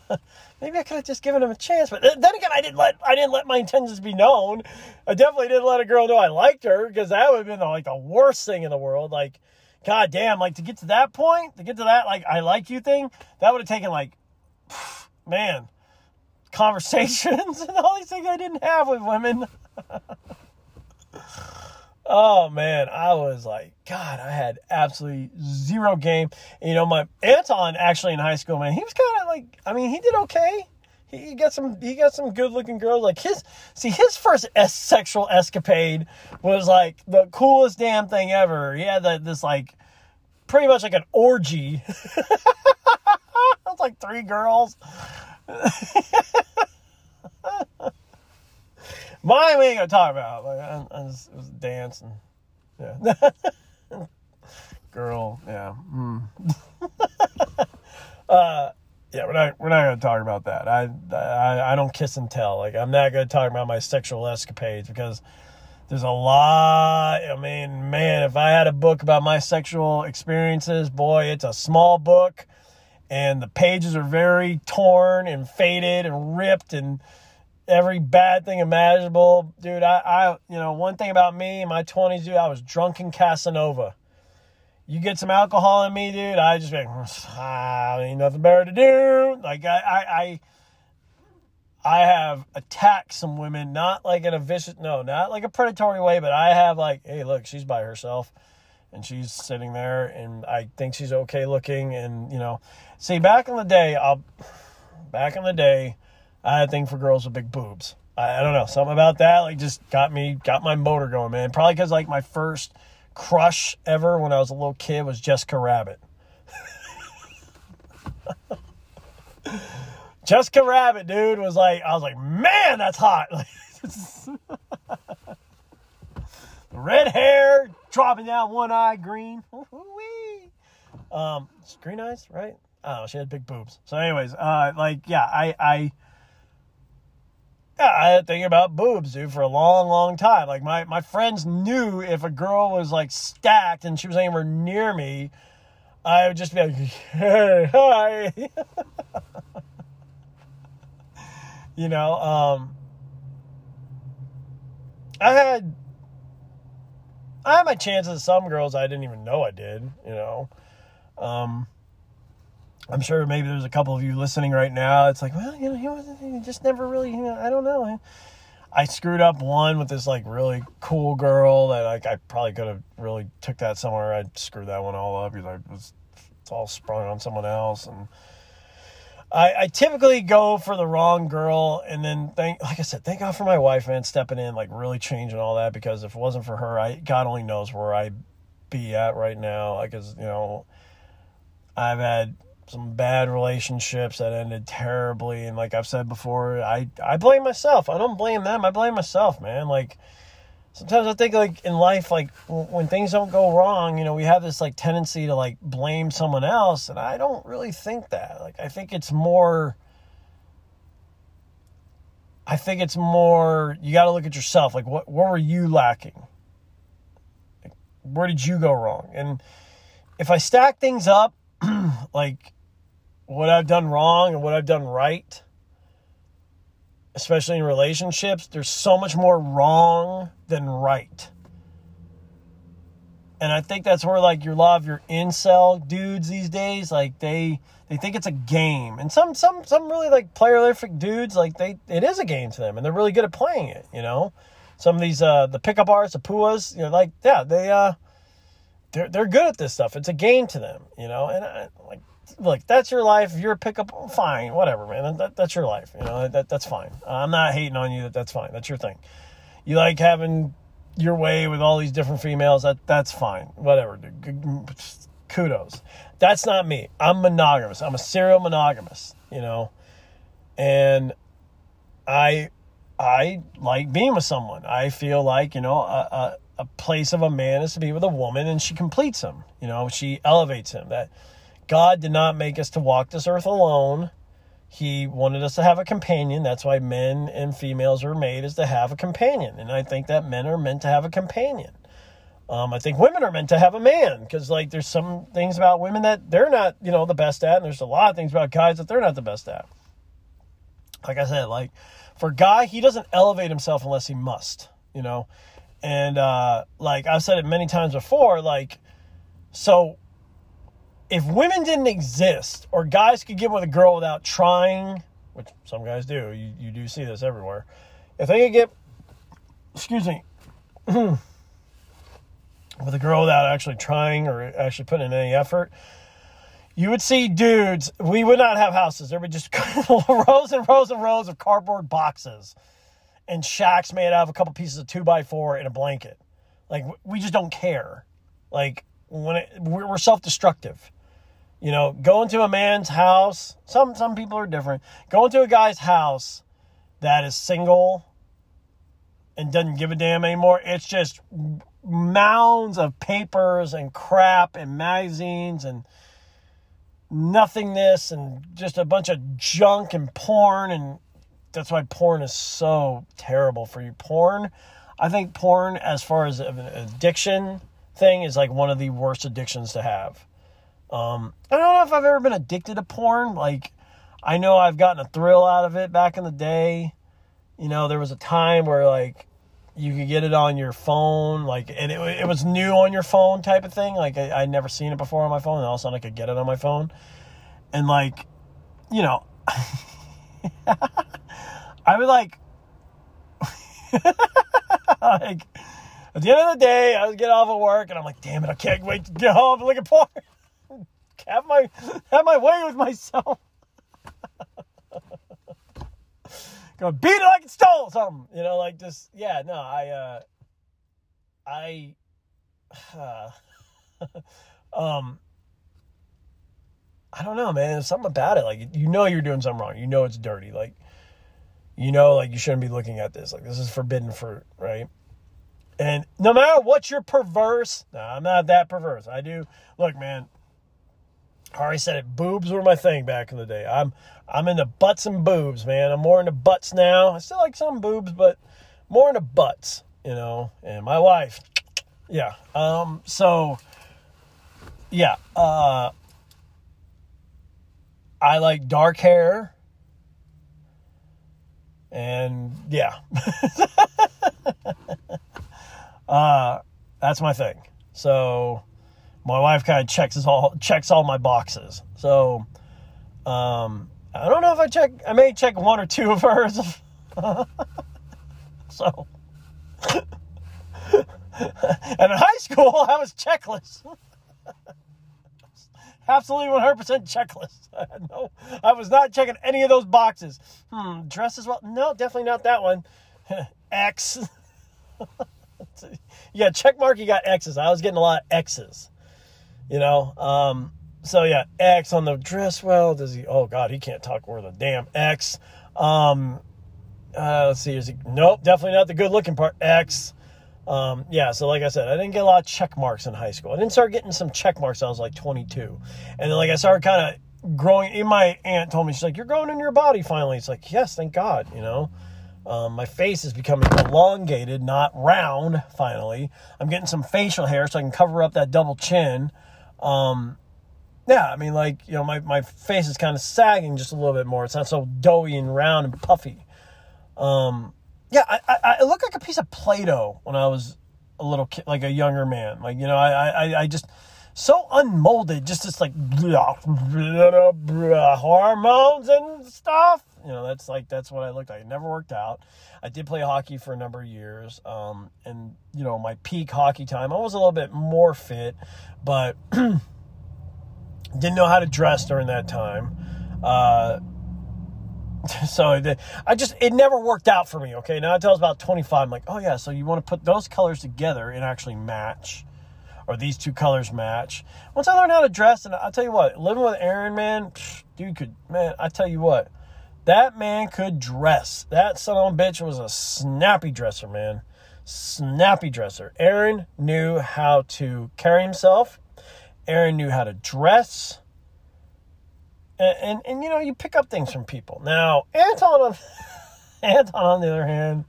maybe i could have just given him a chance. But then again i didn't let i didn't let my intentions be known. I definitely didn't let a girl know i liked her because that would have been like the worst thing in the world. Like god damn like to get to that point to get to that like i like you thing that would have taken like man conversations and all these things i didn't have with women Oh man, I was like, God, I had absolutely zero game. And, you know, my Anton actually in high school, man, he was kind of like, I mean, he did okay. He got some, he got some good looking girls. Like his, see, his first es- sexual escapade was like the coolest damn thing ever. He had that, this like, pretty much like an orgy. It's like three girls. Mine we ain't gonna talk about. Like I, I just, was dancing. Yeah. Girl, yeah. Mm. uh, yeah, we're not we're not gonna talk about that. I, I I don't kiss and tell. Like I'm not gonna talk about my sexual escapades because there's a lot. I mean, man, if I had a book about my sexual experiences, boy, it's a small book, and the pages are very torn and faded and ripped and every bad thing imaginable. Dude, I, I, you know, one thing about me in my 20s, dude, I was drunken Casanova. You get some alcohol in me, dude, I just like, I ain't nothing better to do. Like, I, I, I, I have attacked some women, not like in a vicious, no, not like a predatory way, but I have like, hey, look, she's by herself and she's sitting there and I think she's okay looking. And, you know, see, back in the day, I'll, back in the day, I had a thing for girls with big boobs. I, I don't know, something about that like just got me, got my motor going, man. Probably because like my first crush ever when I was a little kid was Jessica Rabbit. Jessica Rabbit, dude, was like, I was like, man, that's hot. red hair, dropping down one eye, green. um, green eyes, right? Oh, she had big boobs. So, anyways, uh, like, yeah, I, I, yeah, I had to think about boobs, dude, for a long, long time. Like my my friends knew if a girl was like stacked and she was anywhere near me, I would just be like, "Hey, hi," you know. Um, I had I had my chances. With some girls I didn't even know I did, you know. Um, I'm sure maybe there's a couple of you listening right now. It's like, well, you know, he wasn't, he just never really, you know, I don't know. I screwed up one with this like really cool girl that like I probably could have really took that somewhere. I screwed that one all up because I was it's all sprung on someone else and I, I typically go for the wrong girl and then thank like I said, thank God for my wife, man, stepping in, like really changing all that because if it wasn't for her, I God only knows where I'd be at right now. Like, cause, you know, I've had some bad relationships that ended terribly and like I've said before, I I blame myself. I don't blame them. I blame myself, man. Like sometimes I think like in life like when things don't go wrong, you know, we have this like tendency to like blame someone else and I don't really think that. Like I think it's more I think it's more you got to look at yourself. Like what what were you lacking? Like, where did you go wrong? And if I stack things up like what I've done wrong and what I've done right, especially in relationships, there's so much more wrong than right. And I think that's where like your lot of your incel dudes these days, like they they think it's a game. And some some some really like playerific dudes, like they it is a game to them and they're really good at playing it, you know? Some of these uh the pickup artists, the puas, you know, like yeah, they uh they're they're good at this stuff. It's a game to them, you know. And I, like look, that's your life. If you're a pickup, fine, whatever, man. That, that's your life. You know, that, that's fine. I'm not hating on you. That that's fine. That's your thing. You like having your way with all these different females. That that's fine. Whatever. Kudos. That's not me. I'm monogamous. I'm a serial monogamous. You know, and I I like being with someone. I feel like you know a, a, a place of a man is to be with a woman, and she completes him. You know, she elevates him. That God did not make us to walk this earth alone. He wanted us to have a companion. That's why men and females are made is to have a companion. And I think that men are meant to have a companion. Um, I think women are meant to have a man because, like, there's some things about women that they're not, you know, the best at, and there's a lot of things about guys that they're not the best at. Like I said, like for guy, he doesn't elevate himself unless he must, you know. And uh, like I've said it many times before, like so if women didn't exist or guys could get with a girl without trying, which some guys do, you, you do see this everywhere. If they could get, excuse me, with a girl without actually trying or actually putting in any effort, you would see dudes. We would not have houses. There would just rows and rows and rows of cardboard boxes and shacks made out of a couple pieces of two by four and a blanket. Like we just don't care. Like when it, we're self destructive. You know, going to a man's house. Some some people are different. Going to a guy's house that is single and doesn't give a damn anymore. It's just mounds of papers and crap and magazines and nothingness and just a bunch of junk and porn and that's why porn is so terrible for you. Porn, I think porn as far as an addiction thing is like one of the worst addictions to have. Um, I don't know if I've ever been addicted to porn. Like, I know I've gotten a thrill out of it back in the day. You know, there was a time where like you could get it on your phone, like, and it, it was new on your phone type of thing. Like, I, would never seen it before on my phone, and all of a sudden I could get it on my phone. And like, you know, I would like, like, at the end of the day, I would get off of work, and I'm like, damn it, I can't wait to get home and look at porn have my have my way with myself. Go beat it like it stole something. You know, like just yeah, no, I uh I uh, um I don't know, man. There's something about it. Like you know you're doing something wrong. You know it's dirty. Like you know, like you shouldn't be looking at this. Like this is forbidden fruit, right? And no matter what you're perverse, no, I'm not that perverse. I do look, man. I already said it. Boobs were my thing back in the day. I'm I'm into butts and boobs, man. I'm more into butts now. I still like some boobs, but more into butts, you know. And my wife, yeah. Um. So, yeah. Uh. I like dark hair. And yeah. uh, that's my thing. So my wife kind of checks all checks all my boxes. So Um, I don't know if I check. I may check one or two of hers. so, and in high school, I was checklist. Absolutely 100% checklist. I no, I was not checking any of those boxes. Hmm, dress as well? No, definitely not that one. X. yeah, check mark, you got X's. I was getting a lot of X's. You know, um, so yeah, X on the dress. Well, does he? Oh God, he can't talk worth a damn X. Um, uh, let's see. Is he? Nope, definitely not the good looking part. X. Um, yeah, so like I said, I didn't get a lot of check marks in high school. I didn't start getting some check marks. I was like 22, and then like I started kind of growing. My aunt told me she's like, "You're growing in your body finally." It's like, yes, thank God. You know, um, my face is becoming elongated, not round. Finally, I'm getting some facial hair so I can cover up that double chin. Um, yeah, I mean, like you know, my my face is kind of sagging just a little bit more. It's not so doughy and round and puffy. Um, yeah, I, I, I look like a piece of Play-Doh when I was a little kid, like a younger man. Like, you know, I, I, I just, so unmolded, just this like blah, blah, blah, hormones and stuff. You know, that's like, that's what I looked like. It never worked out. I did play hockey for a number of years. Um, and, you know, my peak hockey time, I was a little bit more fit, but didn't know how to dress during that time. Uh, so I just it never worked out for me. Okay, now until I was about 25, I'm like, oh yeah, so you want to put those colors together and actually match, or these two colors match. Once I learned how to dress, and I'll tell you what, living with Aaron, man, dude could man, I tell you what, that man could dress. That son of a bitch was a snappy dresser, man, snappy dresser. Aaron knew how to carry himself. Aaron knew how to dress and, and, and you know you pick up things from people. Now Anton, on, Anton on the other hand,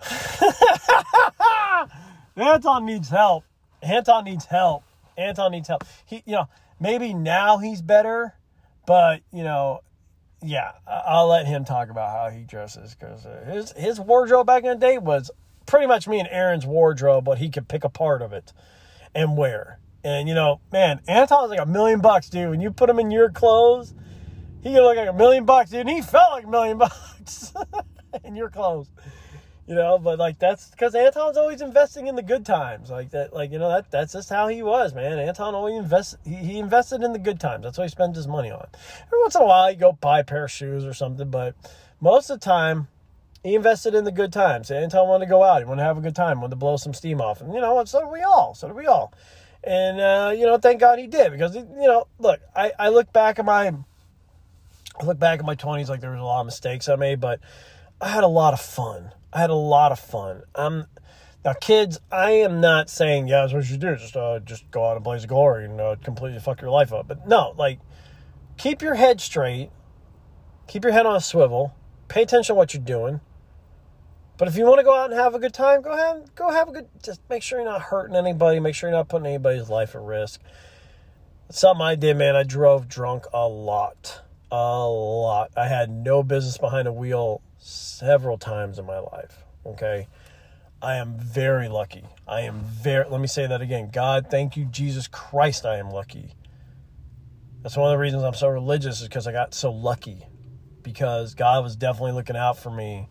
Anton needs help. Anton needs help. Anton needs help. He, you know, maybe now he's better, but you know, yeah, I'll let him talk about how he dresses because uh, his his wardrobe back in the day was pretty much me and Aaron's wardrobe, but he could pick a part of it and wear. And you know, man, Anton's like a million bucks, dude. When you put him in your clothes, he could look like a million bucks, dude. And he felt like a million bucks in your clothes. You know, but like that's because Anton's always investing in the good times. Like that, like, you know, that that's just how he was, man. Anton always invests he, he invested in the good times. That's what he spends his money on. Every once in a while he go buy a pair of shoes or something, but most of the time he invested in the good times. Anton wanted to go out, he wanted to have a good time, wanted to blow some steam off. And you know so do we all. So do we all. And, uh, you know, thank God he did because, you know, look, I, I look back at my, I look back at my 20s like there was a lot of mistakes I made, but I had a lot of fun. I had a lot of fun. Um, now, kids, I am not saying, yeah, that's what you do. Just, uh, just go out and blaze glory and uh, completely fuck your life up. But no, like, keep your head straight. Keep your head on a swivel. Pay attention to what you're doing. But if you want to go out and have a good time, go ahead, go have a good. Just make sure you're not hurting anybody. Make sure you're not putting anybody's life at risk. It's something I did, man. I drove drunk a lot, a lot. I had no business behind a wheel several times in my life. Okay, I am very lucky. I am very. Let me say that again. God, thank you, Jesus Christ. I am lucky. That's one of the reasons I'm so religious is because I got so lucky. Because God was definitely looking out for me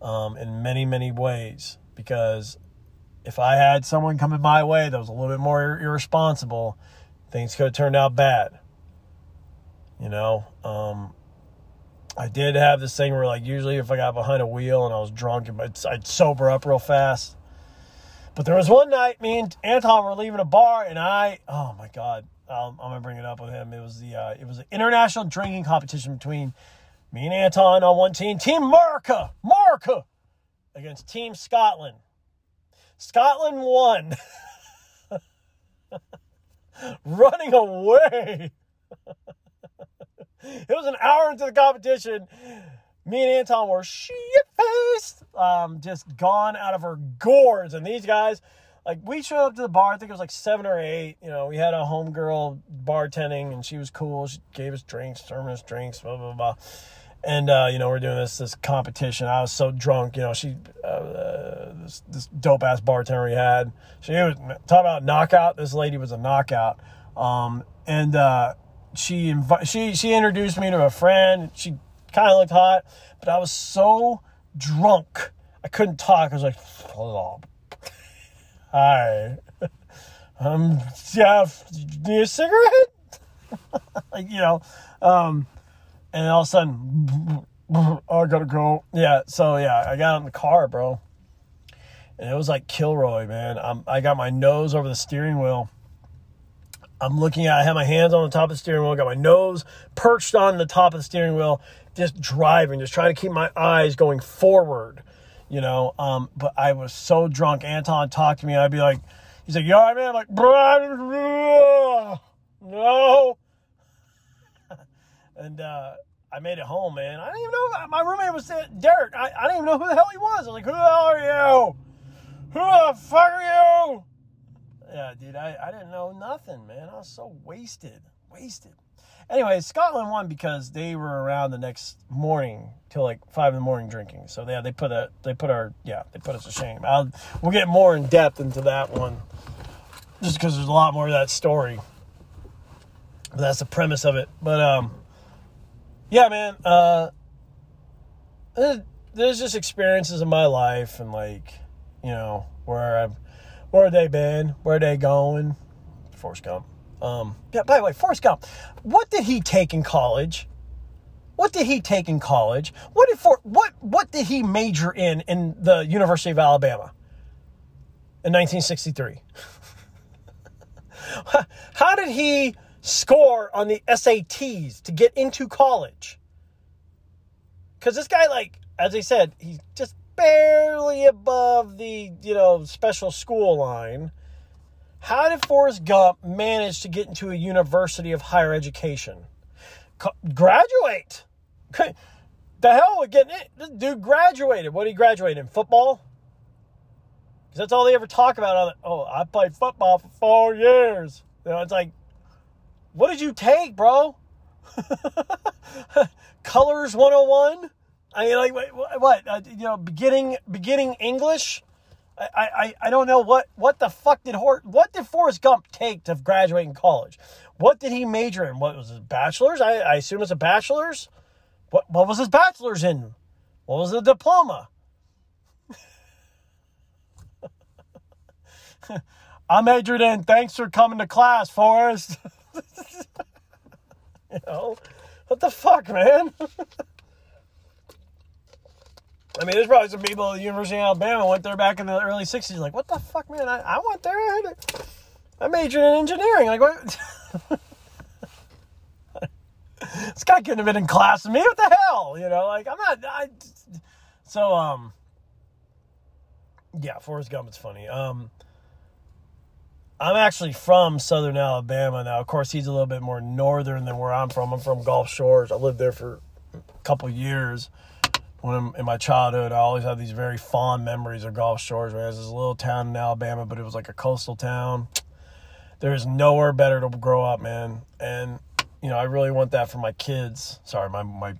um, in many, many ways. Because if I had someone coming my way that was a little bit more irresponsible, things could have turned out bad. You know, um, I did have this thing where, like, usually if I got behind a wheel and I was drunk, I'd sober up real fast. But there was one night, me and Anton were leaving a bar, and I, oh my God, I'm gonna bring it up with him. It was the, uh, it was an international drinking competition between me and Anton on one team. Team America, America against Team Scotland. Scotland won. Running away. It was an hour into the competition. Me and Anton were shit faced, um, just gone out of our gourds. And these guys, like, we showed up to the bar. I think it was like seven or eight. You know, we had a homegirl bartending, and she was cool. She gave us drinks, served us drinks, blah blah blah and uh, you know we're doing this this competition. I was so drunk, you know. She uh, this, this dope ass bartender we had. She was talking about knockout. This lady was a knockout, um, and uh, she invi- she she introduced me to a friend. She kind of looked hot, but I was so drunk I couldn't talk. I was like, "Hello, "Hi, I'm Jeff, need a cigarette?" like you know, um, and all of a sudden, oh, I gotta go. Yeah, so yeah, I got in the car, bro, and it was like Kilroy, man. I'm, I got my nose over the steering wheel. I'm looking at, I have my hands on the top of the steering wheel, got my nose perched on the top of the steering wheel, just driving, just trying to keep my eyes going forward, you know. Um, but I was so drunk. Anton talked to me, I'd be like, he's like, you man? I'm like, bro, no. and uh, I made it home, man. I didn't even know, my roommate was Derek. I, I didn't even know who the hell he was. I was like, who the hell are you? Who the fuck are you? Yeah, dude, I, I didn't know nothing, man. I was so wasted. Wasted. Anyway, Scotland won because they were around the next morning till like five in the morning drinking. So yeah, they put a they put our yeah they put us to shame. I'll, we'll get more in depth into that one, just because there's a lot more of that story. But that's the premise of it. But um, yeah, man. Uh, there's just experiences in my life and like you know where I've where they been? Where they going? Forrest Gump. Um, yeah, by the way, Forrest Gump, what did he take in college? What did he take in college? What did for what what did he major in in the University of Alabama in 1963? How did he score on the SATs to get into college? Because this guy, like, as I said, he's just barely above the, you know, special school line. How did Forrest Gump manage to get into a university of higher education? Co- graduate. the hell with getting it? This dude graduated. What did he graduate in? Football? Because that's all they ever talk about. Oh, I played football for four years. You know, it's like, what did you take, bro? Colors 101? I mean, like, what? what uh, you know, beginning beginning English. I, I, I don't know what what the fuck did Hor- what did Forrest Gump take to graduate in college? What did he major in? What was his bachelor's? I, I assume it's a bachelor's. What what was his bachelor's in? What was the diploma? I majored in. Thanks for coming to class, Forrest. you know, what the fuck, man? I mean, there's probably some people at the University of Alabama went there back in the early '60s. Like, what the fuck, man? I, I went there. I, majored in engineering. Like, what? this guy couldn't have been in class with me. What the hell? You know, like I'm not. I, so, um, yeah, Forrest Gump is funny. Um, I'm actually from Southern Alabama now. Of course, he's a little bit more northern than where I'm from. I'm from Gulf Shores. I lived there for a couple years when I'm in my childhood, I always have these very fond memories of Gulf Shores. It was this little town in Alabama, but it was like a coastal town. There is nowhere better to grow up, man. And you know, I really want that for my kids. Sorry, my my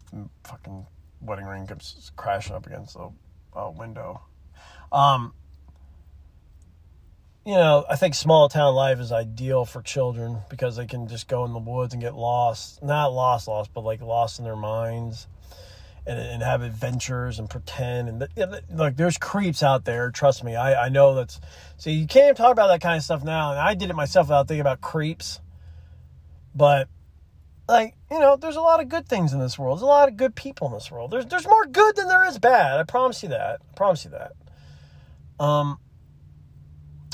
fucking wedding ring keeps crashing up against the uh, window. Um, you know, I think small town life is ideal for children because they can just go in the woods and get lost. Not lost, lost, but like lost in their minds and, and have adventures and pretend and the, like there's creeps out there trust me. I, I know that's see you can't talk about that kind of stuff now and i did it myself without thinking about creeps. But like you know there's a lot of good things in this world. There's a lot of good people in this world. There's there's more good than there is bad. I promise you that. I promise you that. Um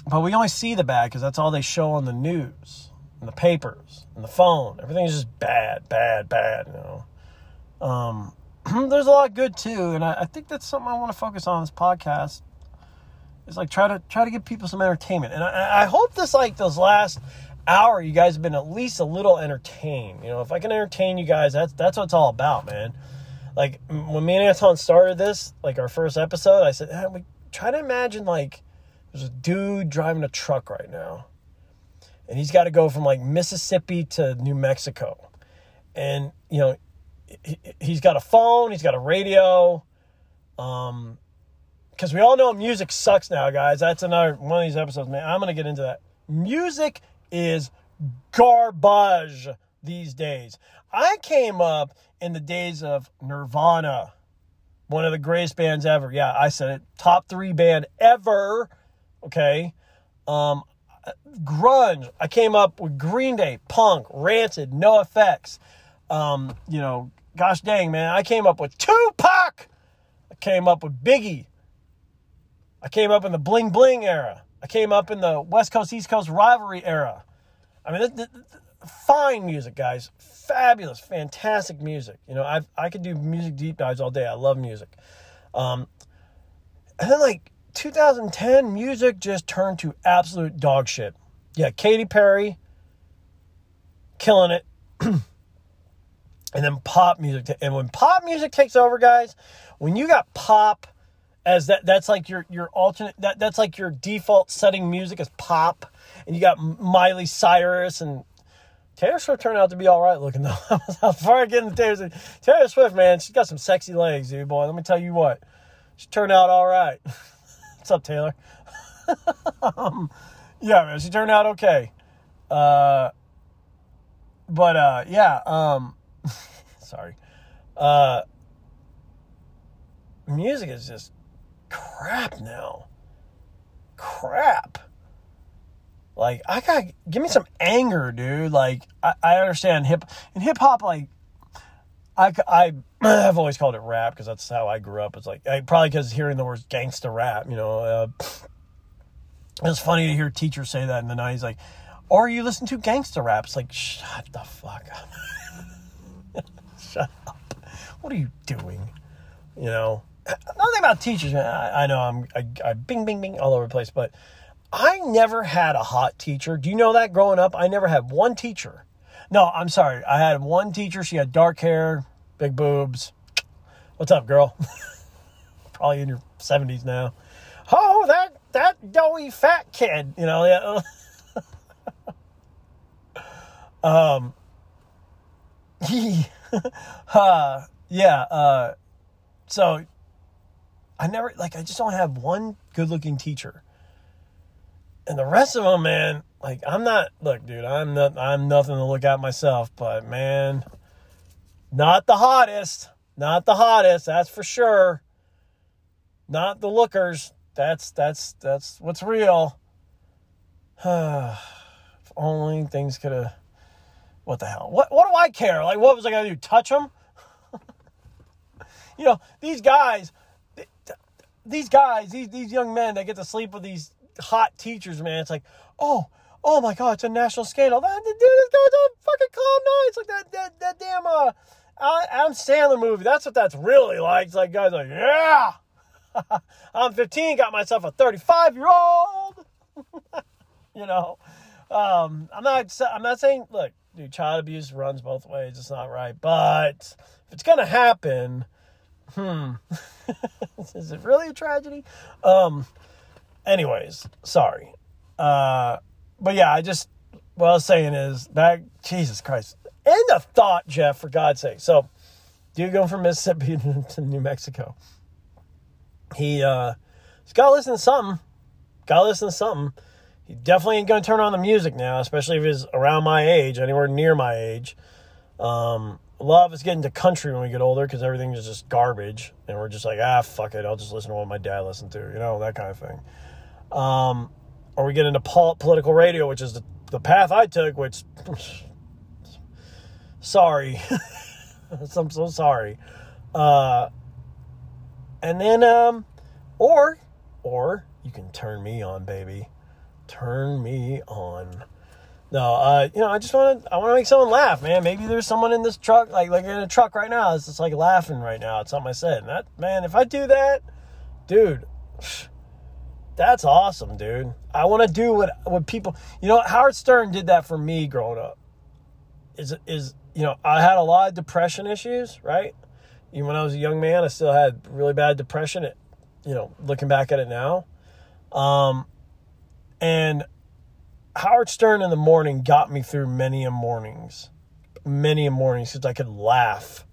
but we only see the bad because that's all they show on the news and the papers and the phone. Everything's just bad bad bad you know. Um there's a lot good too, and I, I think that's something I want to focus on this podcast. Is like try to try to give people some entertainment, and I, I hope this like this last hour you guys have been at least a little entertained. You know, if I can entertain you guys, that's that's what it's all about, man. Like when me and Anton started this, like our first episode, I said, hey, we try to imagine like there's a dude driving a truck right now, and he's got to go from like Mississippi to New Mexico, and you know he's got a phone, he's got a radio. Um, because we all know music sucks now, guys. That's another one of these episodes, man. I'm gonna get into that. Music is garbage these days. I came up in the days of Nirvana, one of the greatest bands ever. Yeah, I said it. Top three band ever. Okay. Um, grunge. I came up with Green Day, punk, rancid, NOFX. Um, you know, gosh dang, man. I came up with Tupac. I came up with Biggie. I came up in the bling bling era. I came up in the West Coast East Coast rivalry era. I mean, this, fine music, guys. Fabulous, fantastic music. You know, I I could do music deep dives all day. I love music. Um, and then like 2010, music just turned to absolute dog shit. Yeah, Katy Perry, killing it. and then pop music. And when pop music takes over, guys, when you got pop as that, that's like your your alternate. That that's like your default setting music is pop, and you got Miley Cyrus and Taylor Swift turned out to be all right looking though. Before I get into Taylor Swift, Taylor Swift, man, she's got some sexy legs, dude, boy. Let me tell you what, she turned out all right. What's up, Taylor? um, yeah, man, she turned out okay. Uh, but uh, yeah, um, sorry. Uh, music is just crap now. Crap. Like I got give me some anger, dude. Like I, I understand hip and hip hop. Like I I have always called it rap because that's how I grew up. It's like I, probably because hearing the words gangsta rap. You know, uh, it's funny to hear teachers say that in the nineties. Like, or you listen to gangsta rap. It's like shut the fuck up. shut up. What are you doing? You know, nothing about teachers. I, I know I'm I, I bing bing bing all over the place, but I never had a hot teacher. Do you know that growing up? I never had one teacher. No, I'm sorry. I had one teacher. She had dark hair, big boobs. What's up, girl? Probably in your 70s now. Oh, that that doughy fat kid, you know, yeah. um uh yeah, uh so I never like I just don't have one good-looking teacher and the rest of them, man, like I'm not. Look, dude, I'm not. I'm nothing to look at myself, but man, not the hottest. Not the hottest. That's for sure. Not the lookers. That's that's that's what's real. if only things could have. What the hell? What what do I care? Like, what was I gonna do? Touch them? you know, these guys, these guys, these these young men that get to sleep with these hot teachers, man. It's like, oh, oh my god, it's a national scandal. That dude, this guy's on fucking Cloud Nine. It's like that that that damn uh Adam Sandler movie. That's what that's really like. It's like guys like, yeah. I'm 15, got myself a 35 year old. you know, um, I'm not. I'm not saying. Look, dude, child abuse runs both ways. It's not right, but if it's gonna happen, hmm, is it really a tragedy? Um, anyways, sorry. Uh, but yeah, I just what I was saying is that, Jesus Christ, end of thought, Jeff. For God's sake. So, dude, going from Mississippi to New Mexico. He uh, he's got to listen to something. Got to listen to something. He definitely ain't gonna turn on the music now, especially if he's around my age, anywhere near my age. Um, a lot of us get into country when we get older because everything is just garbage, and we're just like, ah, fuck it, I'll just listen to what my dad listened to, you know, that kind of thing um, or we get into pol- political radio, which is the, the path I took, which, sorry, I'm so sorry. Uh, and then, um, or, or you can turn me on, baby. Turn me on. No, uh, you know, I just want to, I want to make someone laugh, man. Maybe there's someone in this truck, like, like in a truck right now. It's just like laughing right now It's something I said. And that, man, if I do that, dude, that's awesome, dude. I want to do what what people, you know, Howard Stern did that for me growing up. Is is you know, I had a lot of depression issues, right? Even when I was a young man, I still had really bad depression. It, you know, looking back at it now, um, and Howard Stern in the morning got me through many a mornings, many a mornings because I could laugh.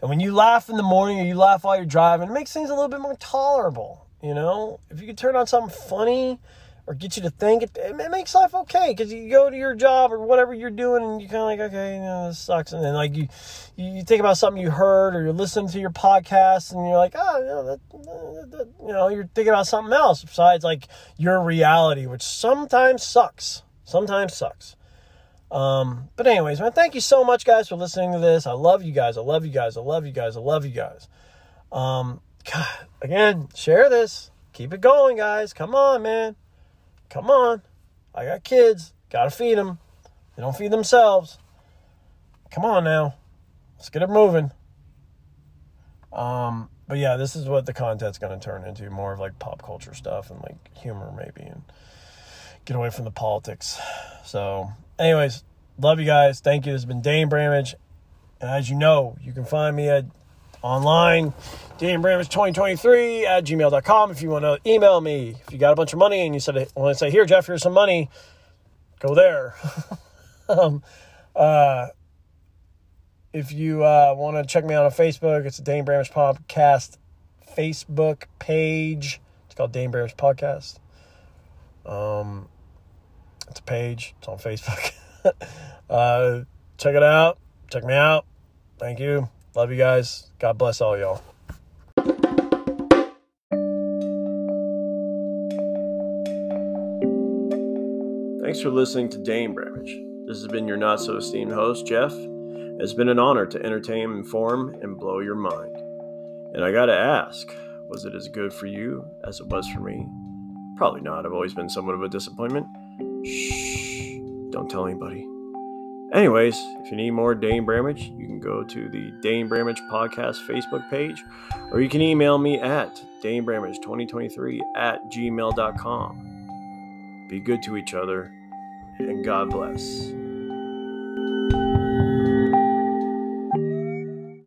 And when you laugh in the morning or you laugh while you're driving, it makes things a little bit more tolerable. You know, if you could turn on something funny or get you to think, it, it makes life okay because you go to your job or whatever you're doing and you're kind of like, okay, you know, this sucks. And then like you, you think about something you heard or you're listening to your podcast and you're like, oh, you know, that, that, you know, you're thinking about something else besides like your reality, which sometimes sucks. Sometimes sucks. Um, but anyways, man, thank you so much, guys, for listening to this. I love you guys. I love you guys. I love you guys. I love you guys. Um, God, again, share this. Keep it going, guys. Come on, man. Come on. I got kids. Got to feed them. They don't feed themselves. Come on now. Let's get it moving. Um, but yeah, this is what the content's to turn into more of like pop culture stuff and like humor maybe and get away from the politics. So, anyways, love you guys. Thank you. This has been Dane Bramage. And as you know, you can find me at online, Dane Bramage 2023 at gmail.com. If you want to email me, if you got a bunch of money and you said, when I say, here, Jeff, here's some money, go there. um, uh, if you uh, want to check me out on Facebook, it's a Dane Bramage Podcast Facebook page. It's called Dane Bramage Podcast. Um, it's a page. It's on Facebook. uh, check it out. Check me out. Thank you. Love you guys. God bless all y'all. Thanks for listening to Dane Bramage. This has been your not so esteemed host, Jeff. It's been an honor to entertain, inform, and blow your mind. And I gotta ask, was it as good for you as it was for me? Probably not. I've always been somewhat of a disappointment. Shh, don't tell anybody. Anyways, if you need more Dane Bramage, you can go to the Dane Bramage Podcast Facebook page, or you can email me at danebramage2023 at gmail.com. Be good to each other, and God bless.